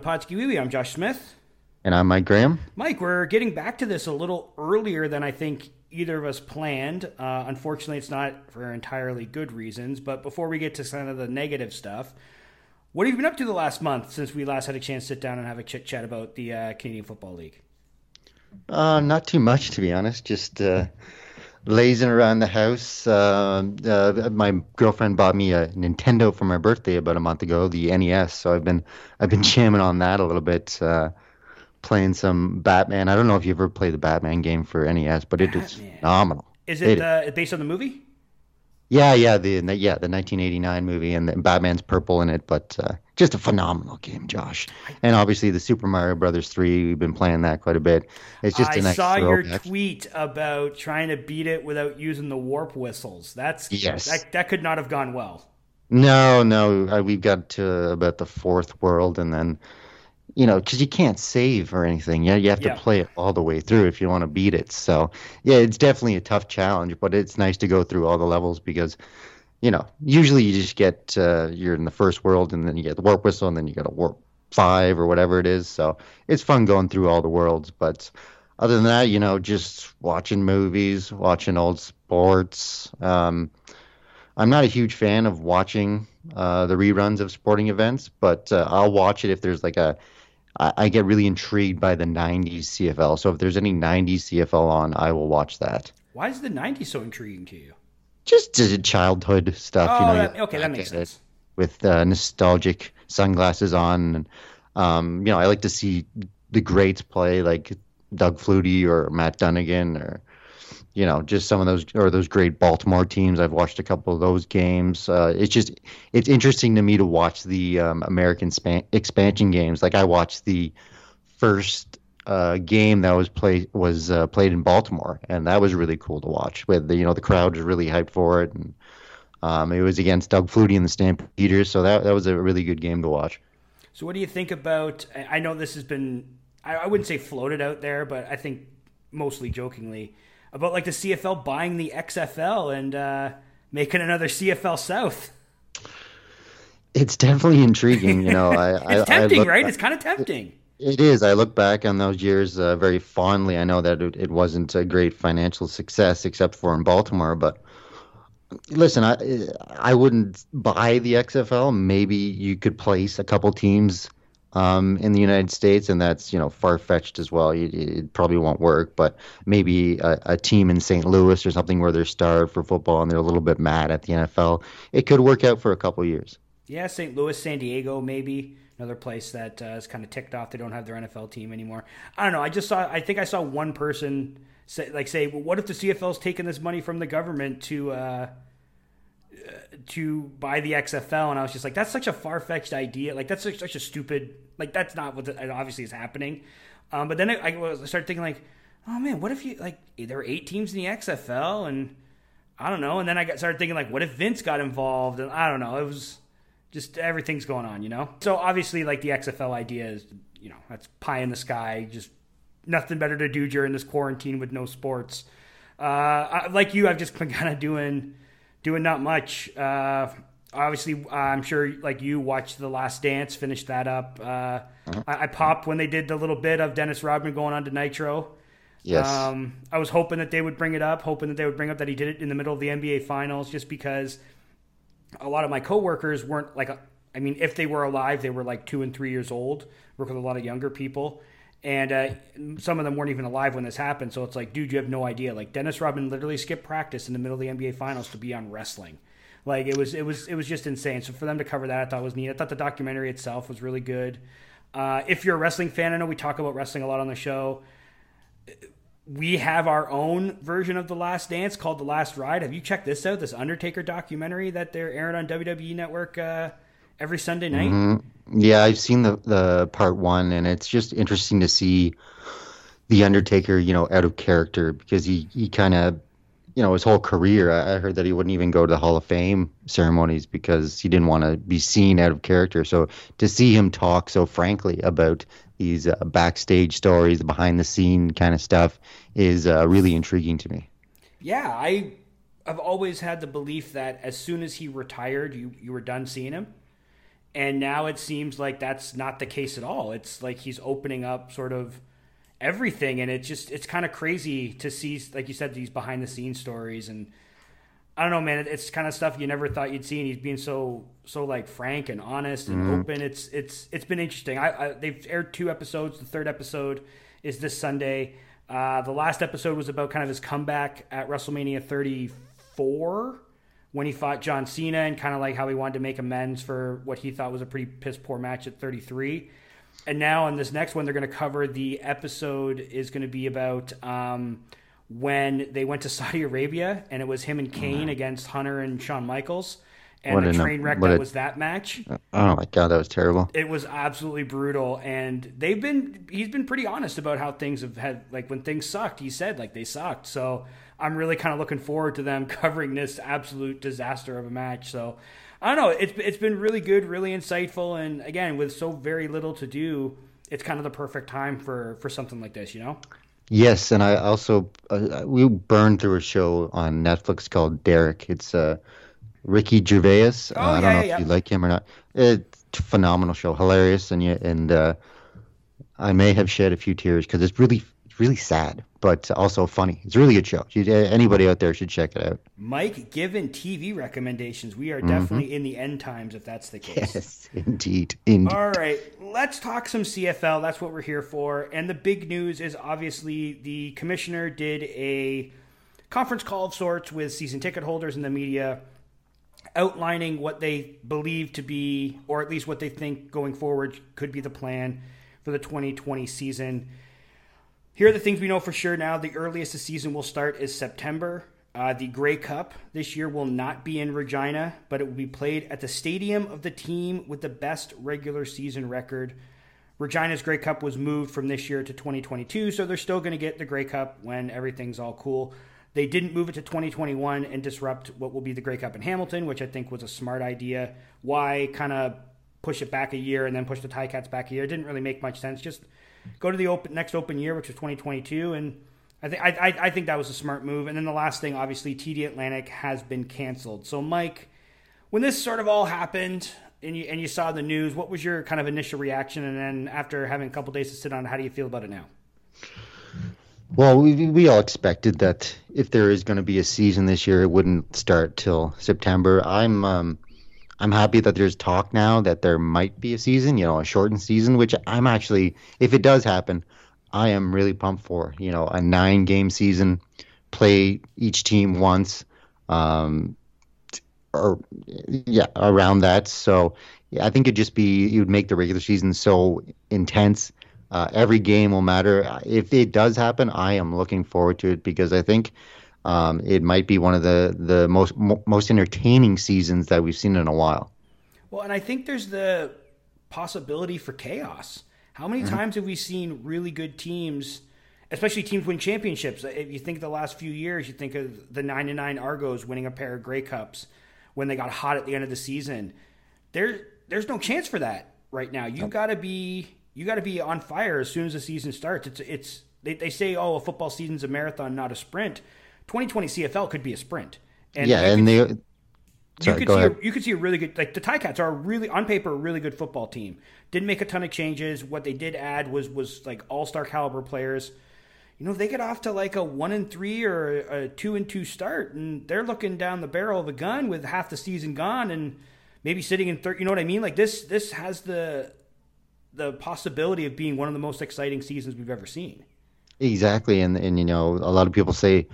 to Podski Wee Wee. I'm Josh Smith. And I'm Mike Graham. Mike, we're getting back to this a little earlier than I think either of us planned. Uh, unfortunately, it's not for entirely good reasons. But before we get to some of the negative stuff, what have you been up to the last month since we last had a chance to sit down and have a chit chat about the uh, Canadian Football League? Uh, not too much, to be honest. Just uh, lazing around the house. Uh, uh, my girlfriend bought me a Nintendo for my birthday about a month ago, the NES. So I've been I've been jamming on that a little bit, uh, playing some Batman. I don't know if you ever played the Batman game for NES, but it is Batman. phenomenal. Is it It- uh, based on the movie? Yeah, yeah, the the- yeah the 1989 movie, and the, Batman's purple in it, but uh, just a phenomenal game, Josh. And obviously the Super Mario Brothers 3, we've been playing that quite a bit. It's just I a nice saw your tweet about trying to beat it without using the warp whistles. That's Yes. That, that could not have gone well. No, no, we got to about the fourth world, and then, you know, because you can't save or anything. Yeah, you have to Yeah. play it all the way through if you want to beat it. So, yeah, it's definitely a tough challenge, but it's nice to go through all the levels because, you know, usually you just get uh, you're in the first world, and then you get the warp whistle, and then you got a warp five or whatever it is. So it's fun going through all the worlds, but. Other than that, you know, just watching movies, watching old sports. Um, I'm not a huge fan of watching uh, the reruns of sporting events, but uh, I'll watch it if there's like a. I get really intrigued by the '90s CFL, so if there's any '90s CFL on, I will watch that. Why is the 90s so intriguing to you? Just childhood stuff, Oh, you know. that- okay, that makes sense. With uh, nostalgic sunglasses on, and um, you know, I like to see the greats play, like Doug Flutie or Matt Dunnigan, or you know, just some of those or those great Baltimore teams. I've watched a couple of those games. Uh, it's just it's interesting to me to watch the um, American span- expansion games. Like I watched the first uh, game that was played was uh, played in Baltimore, and that was really cool to watch. With the, you know the crowd was really hyped for it, and um, it was against Doug Flutie and the Stampeders, so that that was a really good game to watch. So, what do you think about? I I know this has been, I I wouldn't say floated out there, but I think mostly jokingly about like the CFL buying the XFL and uh, making another CFL South. It's definitely intriguing, you know. I, I, It's tempting, I look right? It's kind of tempting. It is. I look back on those years uh, very fondly. I know that it, it wasn't a great financial success, except for in Baltimore. But listen, I I wouldn't buy the XFL. Maybe you could place a couple teams um, in the United States, and that's you know far fetched as well. It, it probably won't work. But maybe a, a team in St. Louis or something where they're starved for football and they're a little bit mad at the NFL. It could work out for a couple years. Yeah, St. Louis, San Diego, maybe another place that uh, is kind of ticked off. They don't have their NFL team anymore. I don't know. I just saw. I think I saw one person say, like, say, well, what if the CFL's taking this money from the government to uh, uh, to buy the XFL? And I was just like, that's such a far fetched idea. Like, that's such, such a stupid. Like, that's not what the, obviously is happening. Um, but then I, I I started thinking like, oh man, what if you like there are eight teams in the XFL and I don't know. And then I got started thinking like, what if Vince got involved? And I don't know. It was just everything's going on, you know. So obviously, like the XFL idea is, you know, that's pie in the sky. Just nothing better to do during this quarantine with no sports. Uh, I, like you, I've just been kind of doing doing not much. Uh, obviously, I'm sure like you watched The Last Dance, finished that up. Uh, I, I popped when they did the little bit of Dennis Rodman going on to Nitro. Yes. Um, I was hoping that they would bring it up, hoping that they would bring up that he did it in the middle of the NBA Finals, just because a lot of my coworkers weren't like, I mean, if they were alive, they were like two and three years old. Work with a lot of younger people, and uh, some of them weren't even alive when this happened. So it's like, dude, you have no idea. Like Dennis Rodman literally skipped practice in the middle of the NBA Finals to be on wrestling. Like it was, it was, it was just insane. So for them to cover that, I thought was neat. I thought the documentary itself was really good. Uh, if you're a wrestling fan, I know we talk about wrestling a lot on the show. We have our own version of The Last Dance called The Last Ride. Have you checked this out? This Undertaker documentary that they're airing on WWE Network uh, every Sunday night. Mm-hmm. Yeah, I've seen the the part one, and it's just interesting to see the Undertaker, you know, out of character because he he kind of, you know, his whole career. I, heard that he wouldn't even go to the Hall of Fame ceremonies because he didn't want to be seen out of character. So to see him talk so frankly about these uh, backstage stories, the behind the scene kind of stuff, is uh, really intriguing to me. Yeah, I I've always had the belief that as soon as he retired, you you were done seeing him and now it seems like that's not the case at all. It's like he's opening up sort of everything, and it just it's kind of crazy to see, like you said, these behind the scenes stories, and I don't know, man. It's kind of stuff you never thought you'd see, and he's being so so like frank and honest and mm-hmm. open. It's it's it's been interesting. I, I, they've aired two episodes. The third episode is this Sunday. Uh, the last episode was about kind of his comeback at WrestleMania 34 when he fought John Cena and kind of like how he wanted to make amends for what he thought was a pretty piss poor match at 33. And now on this next one, they're going to cover the episode is going to be about um, when they went to Saudi Arabia and it was him and Kane mm-hmm. against Hunter and Shawn Michaels. And what the train wreck that a, was that match. Oh my god, that was terrible. It was absolutely brutal, and they've been. He's been pretty honest about how things have had. Like when things sucked, he said like they sucked. So I'm really kind of looking forward to them covering this absolute disaster of a match. So I don't know. It's it's been really good, really insightful, and again, with so very little to do, it's kind of the perfect time for for something like this. You know. Yes, and I also uh, we burned through a show on Netflix called Derek. It's uh, Ricky Gervais. Oh, uh, I don't yeah, know yeah. if you like him or not. It's a phenomenal show, hilarious, and and uh, I may have shed a few tears because it's really really sad, but also funny. It's a really good show. Anybody out there should check it out. Mike, given TV recommendations, we are mm-hmm. definitely in the end times if that's the case. Yes, indeed. indeed. All right, let's talk some CFL. That's what we're here for. And the big news is obviously the commissioner did a conference call of sorts with season ticket holders and the media outlining what they believe to be, or at least what they think going forward could be the plan for the 2020 season. Here are the things we know for sure now. The earliest the season will start is September. Uh, the Grey Cup this year will not be in Regina, but it will be played at the stadium of the team with the best regular season record. Regina's Grey Cup was moved from this year to 2022, so they're still going to get the Grey Cup when everything's all cool. They didn't move it to 2021 and disrupt what will be the Grey Cup in Hamilton, which I think was a smart idea. Why kind of push it back a year and then push the Ticats back a year? It didn't really make much sense. Just go to the open next open year, which is 2022, and I think I, I think that was a smart move. And then the last thing, obviously, TD Atlantic has been canceled. So, Mike, when this sort of all happened and you and you saw the news, what was your kind of initial reaction? And then after having a couple days to sit on, how do you feel about it now? Well, we we all expected that if there is going to be a season this year, it wouldn't start till September. I'm um, I'm happy that there's talk now that there might be a season, you know, a shortened season, which I'm actually, if it does happen, I am really pumped for. You know, a nine game season, play each team once, um, or yeah, around that. So yeah, I think it'd just be, you would make the regular season so intense. Uh, every game will matter. If it does happen, I am looking forward to it because I think um, it might be one of the the most mo- most entertaining seasons that we've seen in a while. Well, and I think there's the possibility for chaos. How many mm-hmm. times have we seen really good teams, especially teams win championships? If you think the last few years, you think of the nine to nine Argos winning a pair of Grey Cups when they got hot at the end of the season. There, there's no chance for that right now. You got to be you got to be on fire as soon as the season starts. It's it's they, they say oh a football season's a marathon, not a sprint 2020 CFL could be a sprint. And yeah, and they. Sorry, you could see a, you could see a really good like the Ticats are a really on paper a really good football team. Didn't make a ton of changes. What they did add was was like all star caliber players. You know, if they get off to like a one and three or a two and two start, and they're looking down the barrel of a gun with half the season gone, and maybe sitting in third. You know what I mean? Like this, this has the the possibility of being one of the most exciting seasons we've ever seen. Exactly, and and you know a lot of people say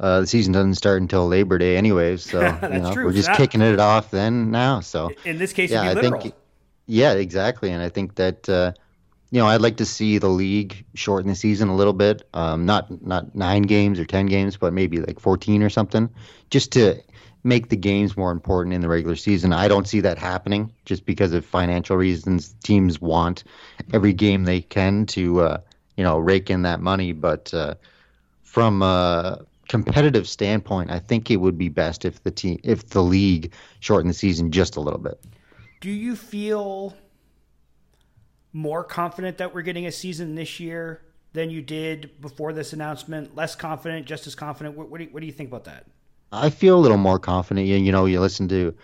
uh, the season doesn't start until Labor Day, anyways. So you know, we're just That- kicking it off then now. So In this case, yeah, I literal. think yeah, exactly, and I think that uh, you know I'd like to see the league shorten the season a little bit, um, not not nine games or ten games, but maybe like fourteen or something, just to make the games more important in the regular season. I don't see that happening just because of financial reasons. Teams want every game they can to uh, you know rake in that money, but uh, from a competitive standpoint, I think it would be best if the team if the league shortened the season just a little bit. Do you feel more confident that we're getting a season this year than you did before this announcement? Less confident, just as confident? What, what, do, you, what do you think about that? I feel a little more confident. You, you know, you listen to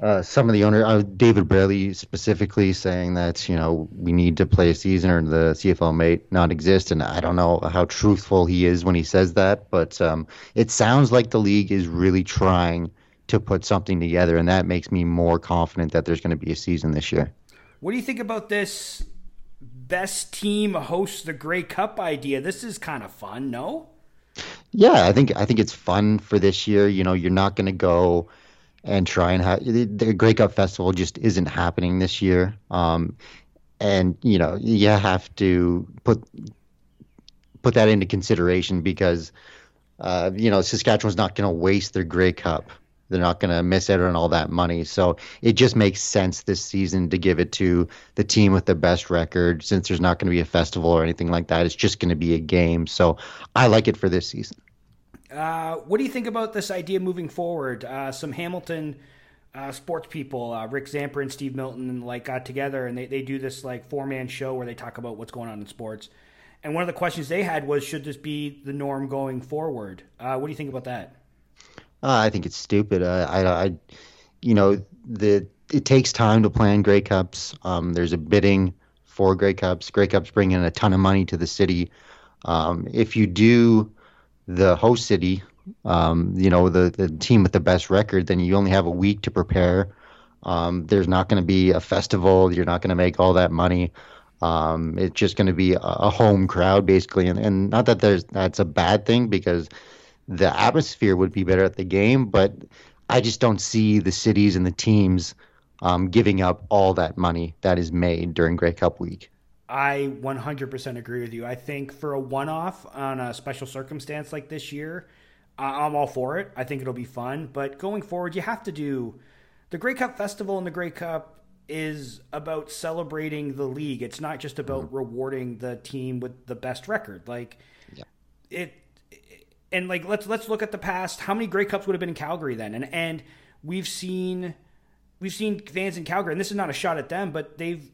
uh, some of the owner, uh, David Braley specifically saying that you know we need to play a season or the CFL may not exist, and I don't know how truthful he is when he says that, but um, it sounds like the league is really trying to put something together, and that makes me more confident that there's going to be a season this year. What do you think about this best team hosts the Grey Cup idea? This is kind of fun, no? Yeah, I think I think it's fun for this year. You know, you're not going to go and try and have the, the Grey Cup Festival just isn't happening this year. Um, and you know, you have to put put that into consideration because uh, you know Saskatchewan's not going to waste their Grey Cup. They're not going to miss out on all that money. So it just makes sense this season to give it to the team with the best record since there's not going to be a festival or anything like that. It's just going to be a game. So I like it for this season. Uh, what do you think about this idea moving forward? Uh, some Hamilton uh, sports people, uh, Rick Zamper and Steve Milton, like got together and they, they do this like four man show where they talk about what's going on in sports. And one of the questions they had was, should this be the norm going forward? Uh, what do you think about that? I think it's stupid. I, I, you know, the it takes time to plan Grey Cups. Um, there's a bidding for Grey Cups. Grey Cups bring in a ton of money to the city. Um, if you do the host city, um, you know, the the team with the best record, then you only have a week to prepare. Um, there's not going to be a festival. You're not going to make all that money. Um, it's just going to be a, a home crowd basically, and, and not that there's that's a bad thing because the atmosphere would be better at the game, but I just don't see the cities and the teams um, giving up all that money that is made during Grey Cup week. I 100% agree with you. I think for a one off on a special circumstance like this year, I'm all for it. I think it'll be fun. But going forward, you have to do the Grey Cup Festival and the Grey Cup is about celebrating the league. It's not just about mm-hmm. rewarding the team with the best record. Like it and like let's let's look at the past. How many Grey Cups would have been in Calgary then? And and we've seen we've seen fans in Calgary, and this is not a shot at them, but they've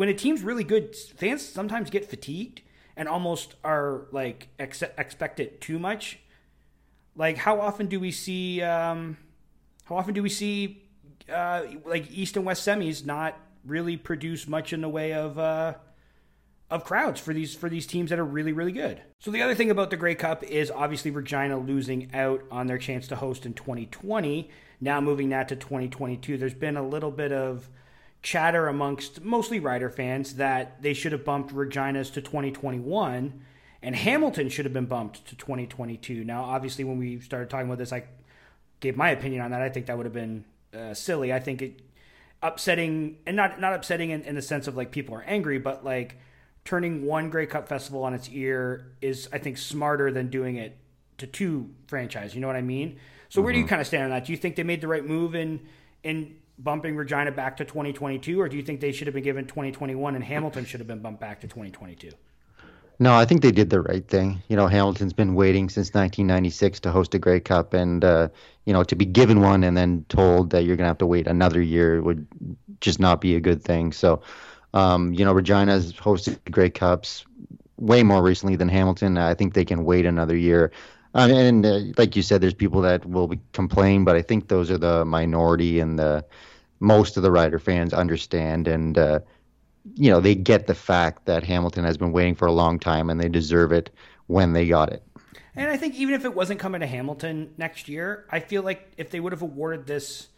when a team's really good, fans sometimes get fatigued and almost are like ex- expect it too much. Like how often do we see um, how often do we see uh, like East and West semis not really produce much in the way of uh, of crowds for these for these teams that are really really good. So the other thing about the Grey Cup is obviously Regina losing out on their chance to host in 2020. Now moving that to 2022, there's been a little bit of chatter amongst mostly Rider fans that they should have bumped Regina's to 2021 and Hamilton should have been bumped to 2022. Now obviously when we started talking about this I gave my opinion on that. I think that would have been uh, silly. I think it upsetting and not not upsetting in, in the sense of like people are angry, but like turning one Grey Cup festival on its ear is I think smarter than doing it to two franchise. You know what I mean? So where do you kind of stand on that? Do you think they made the right move in in bumping Regina back to 2022, or do you think they should have been given 2021 and Hamilton should have been bumped back to 2022? No, I think they did the right thing. You know, Hamilton's been waiting since 1996 to host a Grey Cup, and uh, you know, to be given one and then told that you're gonna have to wait another year would just not be a good thing. So, um, you know, Regina's hosted Grey Cups way more recently than Hamilton. I think they can wait another year. And uh, like you said, there's people that will complain, but I think those are the minority, and the most of the Rider fans understand and. Uh, you know, they get the fact that Hamilton has been waiting for a long time and they deserve it when they got it. And I think even if it wasn't coming to Hamilton next year, I feel like if they would have awarded this,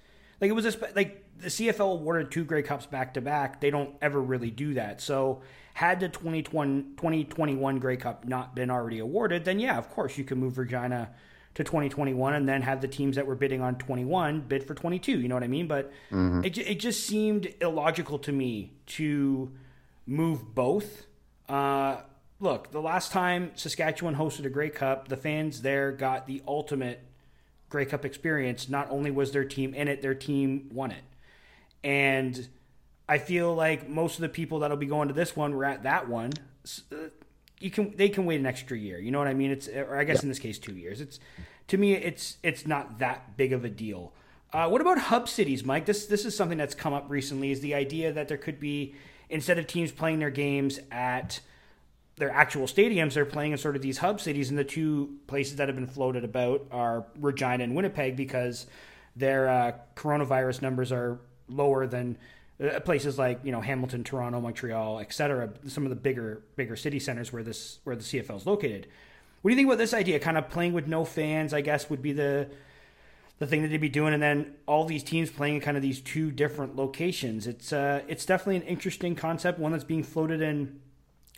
like it was a like the CFL awarded two Grey Cups back to back. They don't ever really do that. So had the 2020, 2021 Grey Cup not been already awarded, then yeah, of course you can move Regina to 2021 and then have the teams that were bidding on 21 bid for 22. You know what I mean? But mm-hmm. it, it just seemed illogical to me to move both. Uh, look, the last time Saskatchewan hosted a Grey Cup, the fans there got the ultimate Grey Cup experience. Not only was their team in it, their team won it. And I feel like most of the people that'll be going to this one were at that one. You can they can wait an extra year. You know what I mean? It's or I guess yeah. in this case two years. It's to me it's it's not that big of a deal. Uh, what about hub cities, Mike? This this is something that's come up recently. Is the idea that there could be instead of teams playing their games at their actual stadiums, they're playing in sort of these hub cities. And the two places that have been floated about are Regina and Winnipeg because their uh, coronavirus numbers are lower than uh, places like you know Hamilton, Toronto, Montreal, etc. Some of the bigger bigger city centers where this where the CFL is located. What do you think about this idea? Kind of playing with no fans, I guess, would be the the thing that they'd be doing, and then all these teams playing in kind of these two different locations. It's uh, it's definitely an interesting concept, one that's being floated in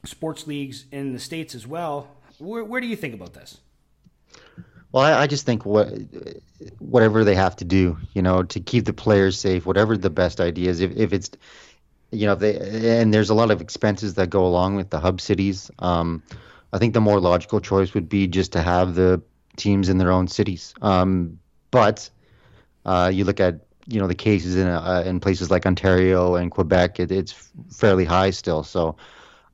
sports leagues in the states as well. Where, where do you think about this? Well, I, I, just think what whatever they have to do, you know, to keep the players safe, whatever the best idea is. If if it's, you know, they and there's a lot of expenses that go along with the hub cities. Um, I think the more logical choice would be just to have the teams in their own cities. Um, but uh, you look at you know the cases in uh, in places like Ontario and Quebec, it, it's fairly high still. So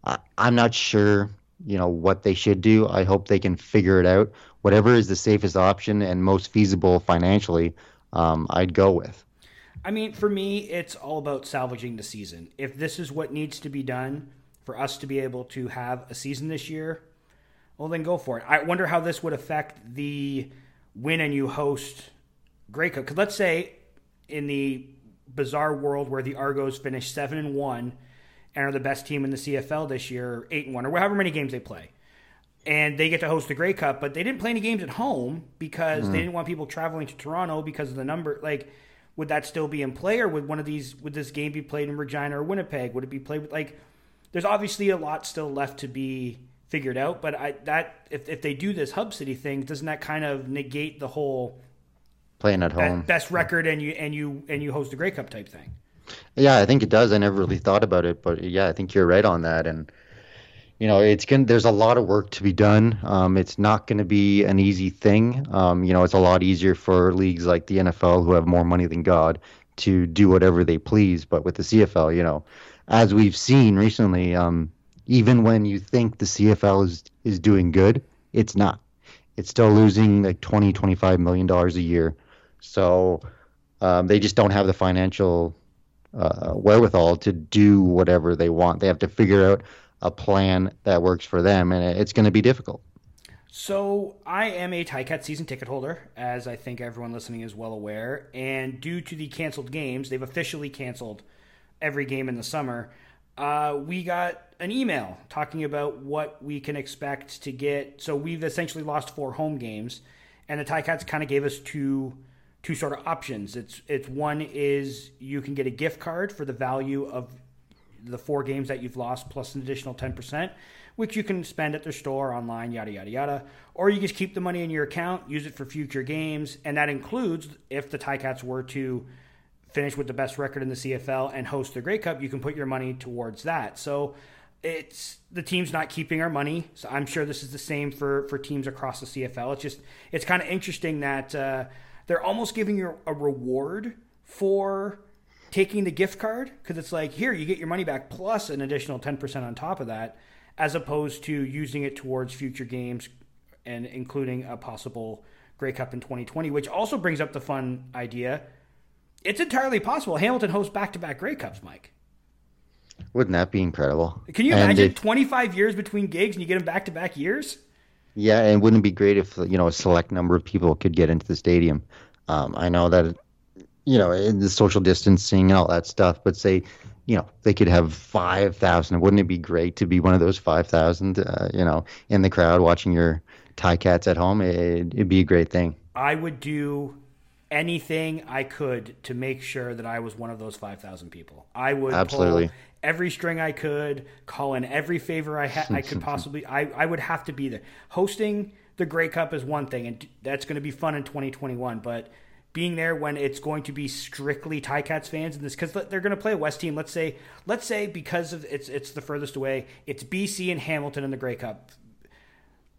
I, I'm not sure you know what they should do. I hope they can figure it out whatever is the safest option and most feasible financially, um, I'd go with. I mean, for me, it's all about salvaging the season. If this is what needs to be done for us to be able to have a season this year, well, then go for it. I wonder how this would affect the win and you host Grey Cup. Because let's say in the bizarre world where the Argos finish seven and one and are the best team in the CFL this year, eight and one, or however many games they play and they get to host the Grey Cup, but they didn't play any games at home because mm. they didn't want people traveling to Toronto because of the number. Like, would that still be in play, or would one of these would this game be played in Regina or Winnipeg? Would it be played with like? There's obviously a lot still left to be figured out, but I that if if they do this hub city thing, doesn't that kind of negate the whole playing at home best record and you and you and you host the Grey Cup type thing? Yeah, I think it does. I never really thought about it, but yeah, I think you're right on that, and you know, it's going there's a lot of work to be done. Um, it's not going to be an easy thing. Um, you know, it's a lot easier for leagues like the NFL who have more money than God to do whatever they please. But with the CFL, you know, as we've seen recently, um, even when you think the CFL is is doing good, it's not. It's still losing like 20, 25 million dollars a year. So um, they just don't have the financial uh, wherewithal to do whatever they want. They have to figure out a plan that works for them, and it's going to be difficult. So I am a Ticats season ticket holder, as I think everyone listening is well aware. And due to the canceled games, they've officially canceled every game in the summer. Uh, we got an email talking about what we can expect to get. So we've essentially lost four home games, and the Ticats kind of gave us two two sort of options. It's it's one is you can get a gift card for the value of the four games that you've lost plus an additional 10%, which you can spend at their store, online, yada, yada, yada. Or you just keep the money in your account, use it for future games. And that includes if the Ticats were to finish with the best record in the CFL and host the Grey Cup, you can put your money towards that. So it's the team's not keeping our money. So I'm sure this is the same for, for teams across the CFL. It's just, it's kind of interesting that uh, they're almost giving you a reward for taking the gift card because it's like here you get your money back plus an additional 10% on top of that as opposed to using it towards future games and including a possible Grey Cup in 2020 which also brings up the fun idea. It's entirely possible Hamilton hosts back-to-back Grey Cups Mike. Wouldn't that be incredible? Can you imagine 25 years between gigs and you get them back-to-back years? Yeah and wouldn't it be great if you know a select number of people could get into the stadium? Um, I know that you know, the social distancing and all that stuff, but say, you know, they could have 5,000. Wouldn't it be great to be one of those 5,000, uh, you know, in the crowd watching your Ticats at home? It, it'd be a great thing. I would do anything I could to make sure that I was one of those 5,000 people. I would Absolutely. pull every string I could, call in every favor I ha- I could possibly. I, I would have to be there. Hosting the Grey Cup is one thing, and that's going to be fun in 2021. But being there when it's going to be strictly Ticats fans in this, because they're going to play a West team. Let's say, let's say because of it's it's the furthest away. It's BC and Hamilton in the Grey Cup.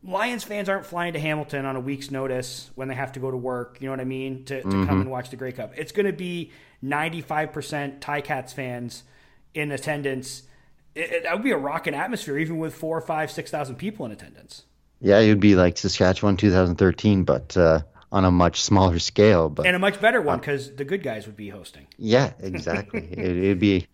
Lions fans aren't flying to Hamilton on a week's notice when they have to go to work. You know what I mean? To, to come and watch the Grey Cup. It's going to be 95% Ticats fans in attendance. It, it, that would be a rocking atmosphere, even with four, five, six thousand people in attendance. Yeah, it would be like Saskatchewan 2013, but uh, on a much smaller scale. But And a much better one because the good guys would be hosting. yeah, exactly. it, it'd be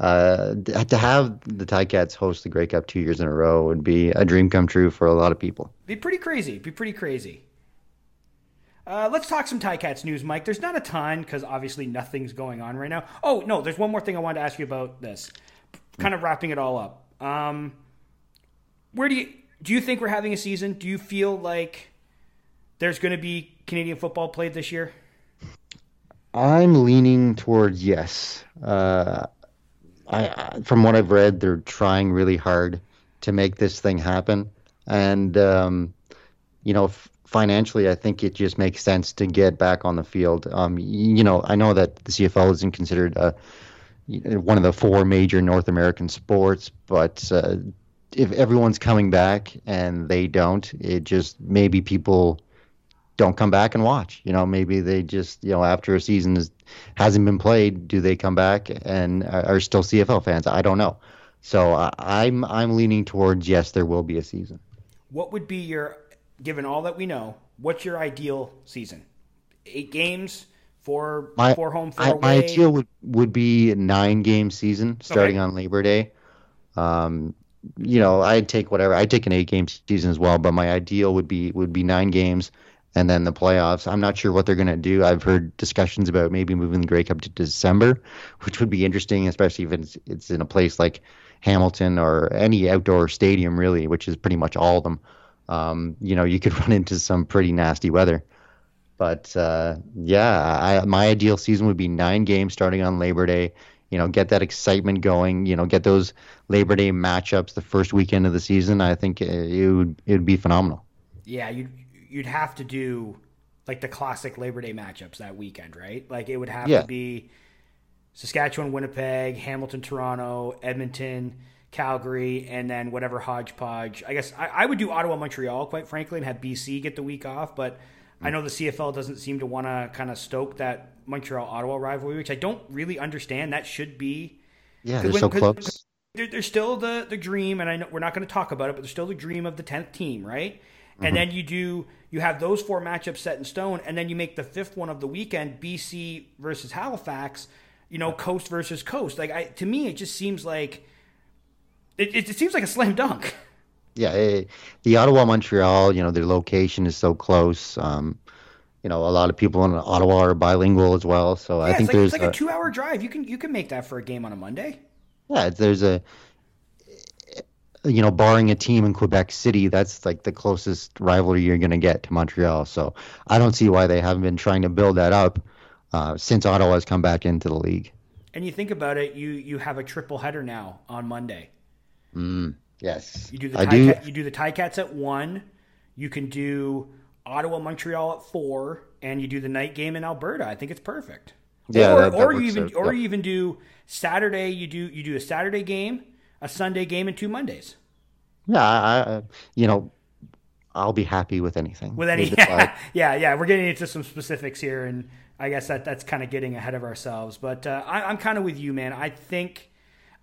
uh, to have the Ticats host the Grey Cup two years in a row would be a dream come true for a lot of people. Be pretty crazy. Be pretty crazy. Uh, let's talk some Ticats news, Mike. There's not a ton because obviously nothing's going on right now. Oh no, there's one more thing I wanted to ask you about this. Kind of wrapping it all up. Um, where do you do you think we're having a season? Do you feel like there's going to be Canadian football played this year? I'm leaning towards yes. Uh, I, from what I've read, they're trying really hard to make this thing happen, and um, you know, f- financially, I think it just makes sense to get back on the field. Um, you know, I know that the CFL isn't considered one of the four major North American sports, but uh, if everyone's coming back and they don't, it just maybe people don't come back and watch. You know, maybe they just, you know, after a season is, hasn't been played, do they come back and are still CFL fans? I don't know. So I I'm I'm leaning towards yes, there will be a season. What would be your, given all that we know, what's your ideal season? Eight games, four, My four home, four I, away. my ideal would would be a nine game season starting Okay. on Labor Day. Um, you know, I'd take whatever. I'd take an eight game season as well, but my ideal would be would be nine games and then the playoffs. I'm not sure what they're going to do. I've heard discussions about maybe moving the Grey Cup to December, which would be interesting, especially if it's it's in a place like Hamilton or any outdoor stadium, really, which is pretty much all of them. Um, you know, you could run into some pretty nasty weather. But uh, yeah, I, my ideal season would be nine games starting on Labor Day. You know, get that excitement going. You know, get those Labor Day matchups the first weekend of the season. I think it, would it would be phenomenal. yeah, you'd you'd have to do like the classic Labor Day matchups that weekend, right? Like it would have Yeah. to be Saskatchewan, Winnipeg, Hamilton, Toronto, Edmonton, Calgary, and then whatever hodgepodge. I guess I, I would do Ottawa, Montreal, quite frankly, and have BC get the week off. But I know the CFL doesn't seem to want to kind of stoke that Montreal Ottawa rivalry, which I don't really understand. That should be yeah, they're so when- 'cause- close. there, there's still the the dream, and I know we're not going to talk about it, but there's still the dream of the tenth team, right? Mm-hmm. And then you do you have those four matchups set in stone, and then you make the fifth one of the weekend, BC versus Halifax, you know, coast versus coast. Like I, to me, it just seems like it, it, it seems like a slam dunk. Yeah, eh, the Ottawa Montreal. You know, their location is so close. Um, you know, a lot of people in Ottawa are bilingual as well. So I think it's like, there's it's like a a- two hour drive. You can you can make that for a game on a Monday. Yeah, there's a you know, barring a team in Quebec City, that's like the closest rivalry you're going to get to Montreal. So I don't see why they haven't been trying to build that up uh, since Ottawa has come back into the league. And you think about it, you you have a triple header now on Monday. Yes, You do the I do. Cat, you do the Ticats at one. You can do Ottawa Montreal at four, and you do the night game in Alberta. I think it's perfect. Yeah, or, that- that or you even out, or you even do Saturday. You do you do a Saturday game, a Sunday game, and two Mondays Yeah, I, you know, I'll be happy with anything. with any. Like- Yeah, yeah, yeah. We're getting into some specifics here, and I guess that that's kind of getting ahead of ourselves. But uh, I, I'm kind of with you, man. I think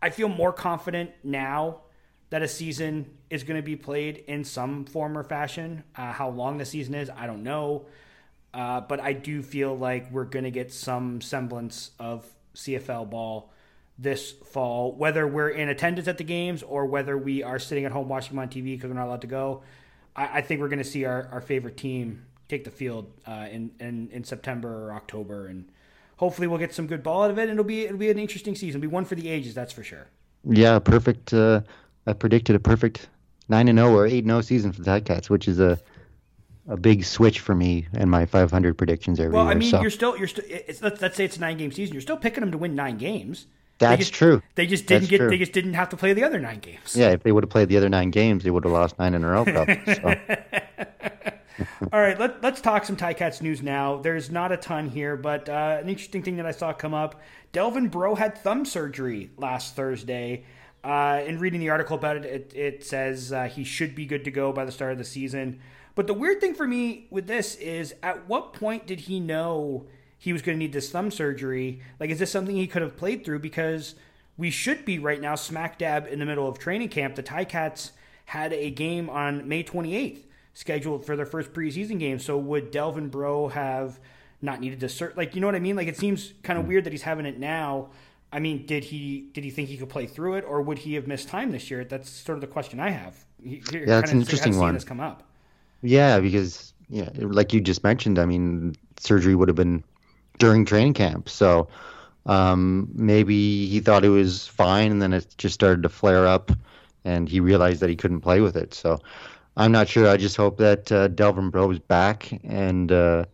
I feel more confident now that a season is going to be played in some form or fashion. Uh, how long the season is, I don't know. Uh, but I do feel like we're going to get some semblance of CFL ball this fall, whether we're in attendance at the games or whether we are sitting at home watching them on TV because we're not allowed to go. I, I think we're going to see our, our favorite team take the field uh, in, in in September or October, and hopefully we'll get some good ball out of it. And it'll be it'll be an interesting season. It'll be one for the ages, that's for sure. yeah, perfect. Uh, I predicted a perfect nine and zero or eight and zero season for the Ticats, which is a a big switch for me and my 500 predictions every Well, year. I mean, so you're still you're still. Let's, let's say it's a nine game season. You're still picking them to win nine games. That's just, true. They just didn't That's get. true. They just didn't have to play the other nine games. Yeah, if they would have played the other nine games, they would have lost nine in a row. Probably. So. All right, let, let's talk some Ticats news now. There's not a ton here, but uh, an interesting thing that I saw come up Delvin Breaux had thumb surgery last Thursday. Uh, in reading the article about it, it, it says uh, he should be good to go by the start of the season. But the weird thing for me with this is at what point did he know he was going to need this thumb surgery? Like, is this something he could have played through? Because we should be right now smack dab in the middle of training camp. The Ticats had a game on May 28th scheduled for their first preseason game. So would Delvin Breaux have not needed to cert? Like, you know what I mean? Like, it seems kind of hmm. weird that he's having it now. I mean, did he did he think he could play through it, or would he have missed time this year? That's sort of the question I have. Yeah, that's an interesting one. This come up. Yeah, because yeah, like you just mentioned, I mean, surgery would have been during training camp. So um, maybe he thought it was fine, and then it just started to flare up, and he realized that he couldn't play with it. So I'm not sure. I just hope that uh, Delvin Breaux is back and uh,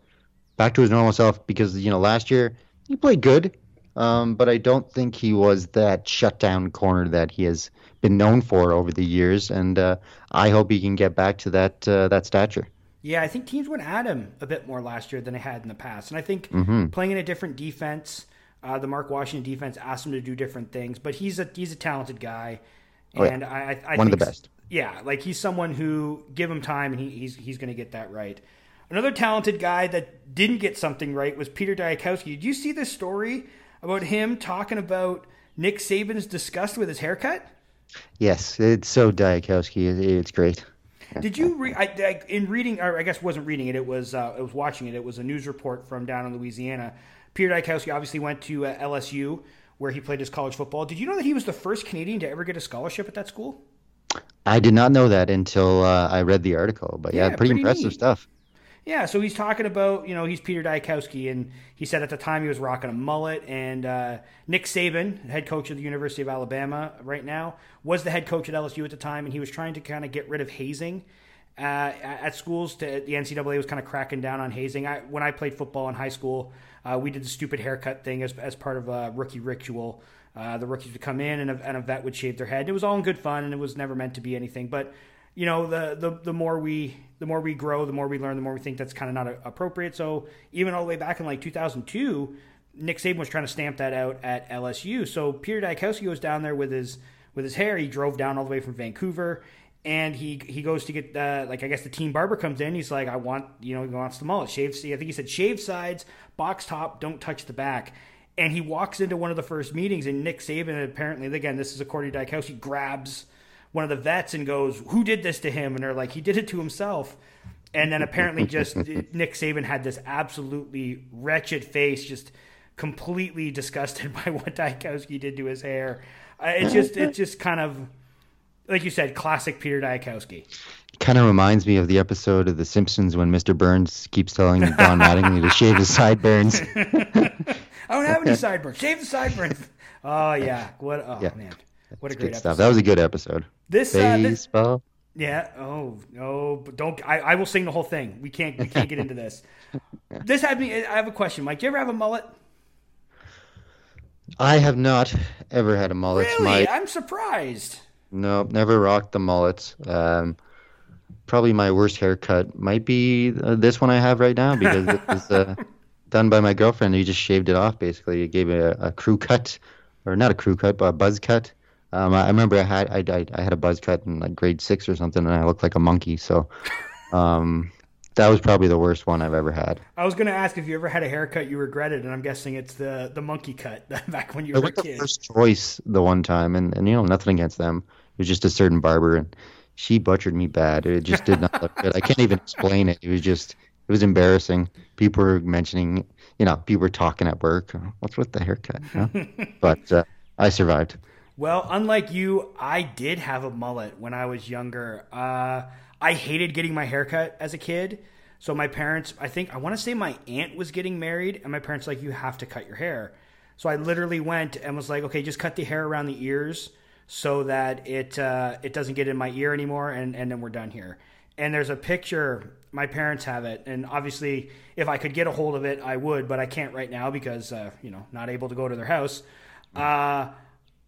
back to his normal self because you know last year he played good, um, but I don't think he was that shutdown corner that he has been known for over the years, and uh, I hope he can get back to that uh, that stature. Yeah, I think teams went at him a bit more last year than they had in the past, and I think Mm-hmm. playing in a different defense, uh, the Mark Washington defense asked him to do different things. But he's a he's a talented guy, Oh, yeah. and I, I, I One of the best. Yeah, like he's someone who give him time and he, he's he's going to get that right. Another talented guy that didn't get something right was Peter Dyakowski. Did you see this story about him talking about Nick Saban's disgust with his haircut? Yes, it's so Dyakowski. It's great. Did you read? I, I, in reading, or I guess wasn't reading it. It was uh, I was watching it. It was a news report from down in Louisiana. Peter Dyakowski obviously went to uh, LSU where he played his college football. Did you know that he was the first Canadian to ever get a scholarship at that school? I did not know that until uh, I read the article. But yeah, Yeah, pretty, pretty impressive neat. stuff. Yeah, so he's talking about, you know, he's Peter Dyakowski, and he said at the time he was rocking a mullet. And uh, Nick Saban, head coach of the University of Alabama right now, was the head coach at LSU at the time, and he was trying to kind of get rid of hazing uh, at schools. To, the NCAA was kind of cracking down on hazing. I, when I played football in high school, uh, we did the stupid haircut thing as, as part of a rookie ritual. Uh, the rookies would come in, and a, and a vet would shave their head. It was all in good fun, and it was never meant to be anything. But you know the, the the more we the more we grow the more we learn the more we think that's kind of not a- appropriate. So even all the way back in like 2002 nick saban was trying to stamp that out at lsu so peter Dyakowski goes down there with his with his hair. He drove down all the way from vancouver and he he goes to get like i guess the team barber comes in. He's like i want you know he wants the mullet. Shave i think he said shave sides box top don't touch the back. And he walks into one of the first meetings and nick saban apparently again this is according to Dyakowski grabs one of the vets and goes, "Who did this to him?" And they're like, "He did it to himself." And then apparently, just Nick Saban had this absolutely wretched face, just completely disgusted by what Dyakowski did to his hair. Uh, it's just, it's just kind of like you said, classic Peter Dyakowski. Kind of reminds me of the episode of The Simpsons when Mr. Burns keeps telling Don Mattingly to shave his sideburns. I don't have any sideburns. Shave the sideburns. Oh yeah, what? Oh Yeah. man, what a Good great stuff. episode. That was a good episode. This, uh, this Baseball. Yeah. Oh no, but don't. I, I will sing the whole thing. We can't. We can't get into this. This had me. I have a question, Mike. Do you ever have a mullet? I have not ever had a mullet. Really? My I'm surprised. no, never rocked the mullets. Um, probably my worst haircut might be uh, this one I have right now because it was uh, done by my girlfriend. He just shaved it off. Basically, he gave me a, a crew cut, or not a crew cut, but a buzz cut. Um, I, I remember I had I, I, I had a buzz cut in like grade six or something, and I looked like a monkey. So, um, that was probably the worst one I've ever had. I was going to ask if you ever had a haircut you regretted, and I'm guessing it's the the monkey cut back when you were a went to kid. First Choice the one time, and, and you know nothing against them. It was just a certain barber, and she butchered me bad. It just did not look good. I can't even explain it. It was just it was embarrassing. People were mentioning, you know, people were talking at work. What's with the haircut? you know? but uh, I survived. Well, unlike you, I did have a mullet when I was younger. Uh, I hated getting my haircut as a kid. So my parents, I think, I want to say my aunt was getting married, and my parents like, you have to cut your hair. So I literally went and was like, okay, just cut the hair around the ears so that it uh, it doesn't get in my ear anymore, and, and then we're done here. and there's a picture. My parents have it, and obviously, if I could get a hold of it, I would, but I can't right now because uh, you know not able to go to their house. Uh,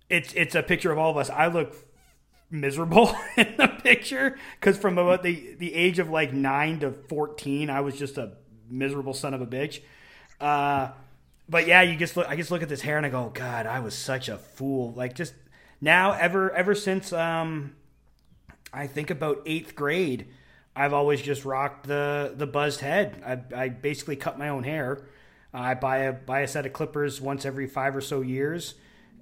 it's it's a picture of all of us. I look miserable in the picture because from about the the age of like nine to fourteen, I was just a miserable son of a bitch. Uh, but yeah, you just look. I just look at this hair and I go, God, I was such a fool. Like just now, ever ever since um, I think about eighth grade, I've always just rocked the the buzzed head. I, I basically cut my own hair. I buy a buy a set of clippers once every five or so years,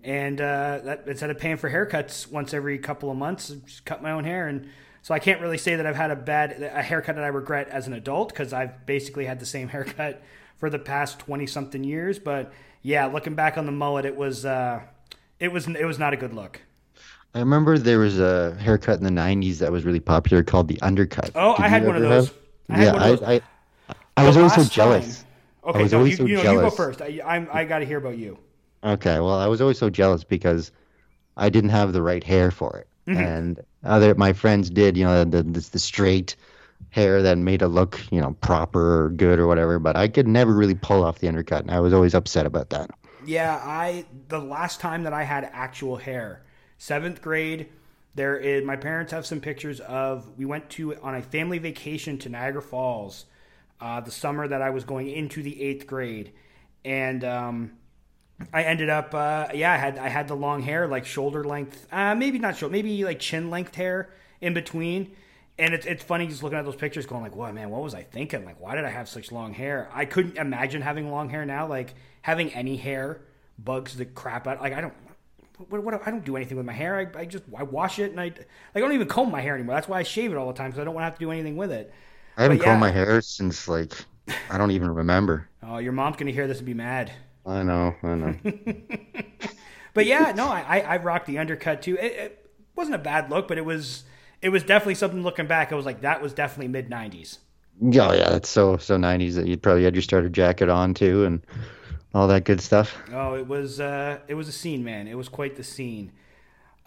and uh, that instead of paying for haircuts once every couple of months, just cut my own hair. And so I can't really say that I've had a bad a haircut that I regret as an adult because I've basically had the same haircut for the past twenty something years. But yeah, looking back on the mullet, it was uh, it was it was not a good look. I remember there was a haircut in the '90s that was really popular called the undercut. Oh, I had one of those. have? I had yeah, one of those. I, I, I was always so jealous. time- Okay, was no, always you, so you, know, you go first. I, I'm, I got to hear about you. Okay, well, I was always so jealous because I didn't have the right hair for it, Mm-hmm. and other my friends did. You know, the, the the straight hair that made it look, you know, proper or good or whatever. But I could never really pull off the undercut, and I was always upset about that. Yeah, I the last time that I had actual hair, seventh grade. There is my parents have some pictures of we went to on a family vacation to Niagara Falls, uh, the summer that I was going into the eighth grade, and um, I ended up uh, yeah I had I had the long hair like shoulder length, uh, maybe not shoulder, maybe like chin length hair in between. And it's, it's funny just looking at those pictures, going like, "What man? What was I thinking? Like, why did I have such long hair? I couldn't imagine having long hair now. Like having any hair bugs the crap out. Like I don't, what, what I don't do anything with my hair. I, I just I wash it and I like I don't even comb my hair anymore. That's why I shave it all the time because I don't want to have to do anything with it. I haven't But combed my hair since like I don't even remember. Oh, your mom's gonna hear this and be mad. I know, I know. But yeah, no, I I, I rocked the undercut too. It, it wasn't a bad look, but it was it was definitely something. Looking back, I was like, that was definitely mid '90s. yeah, yeah, that's so so '90s that you'd probably had your starter jacket on too, and all that good stuff. Oh, it was uh, it was a scene, man. It was quite the scene.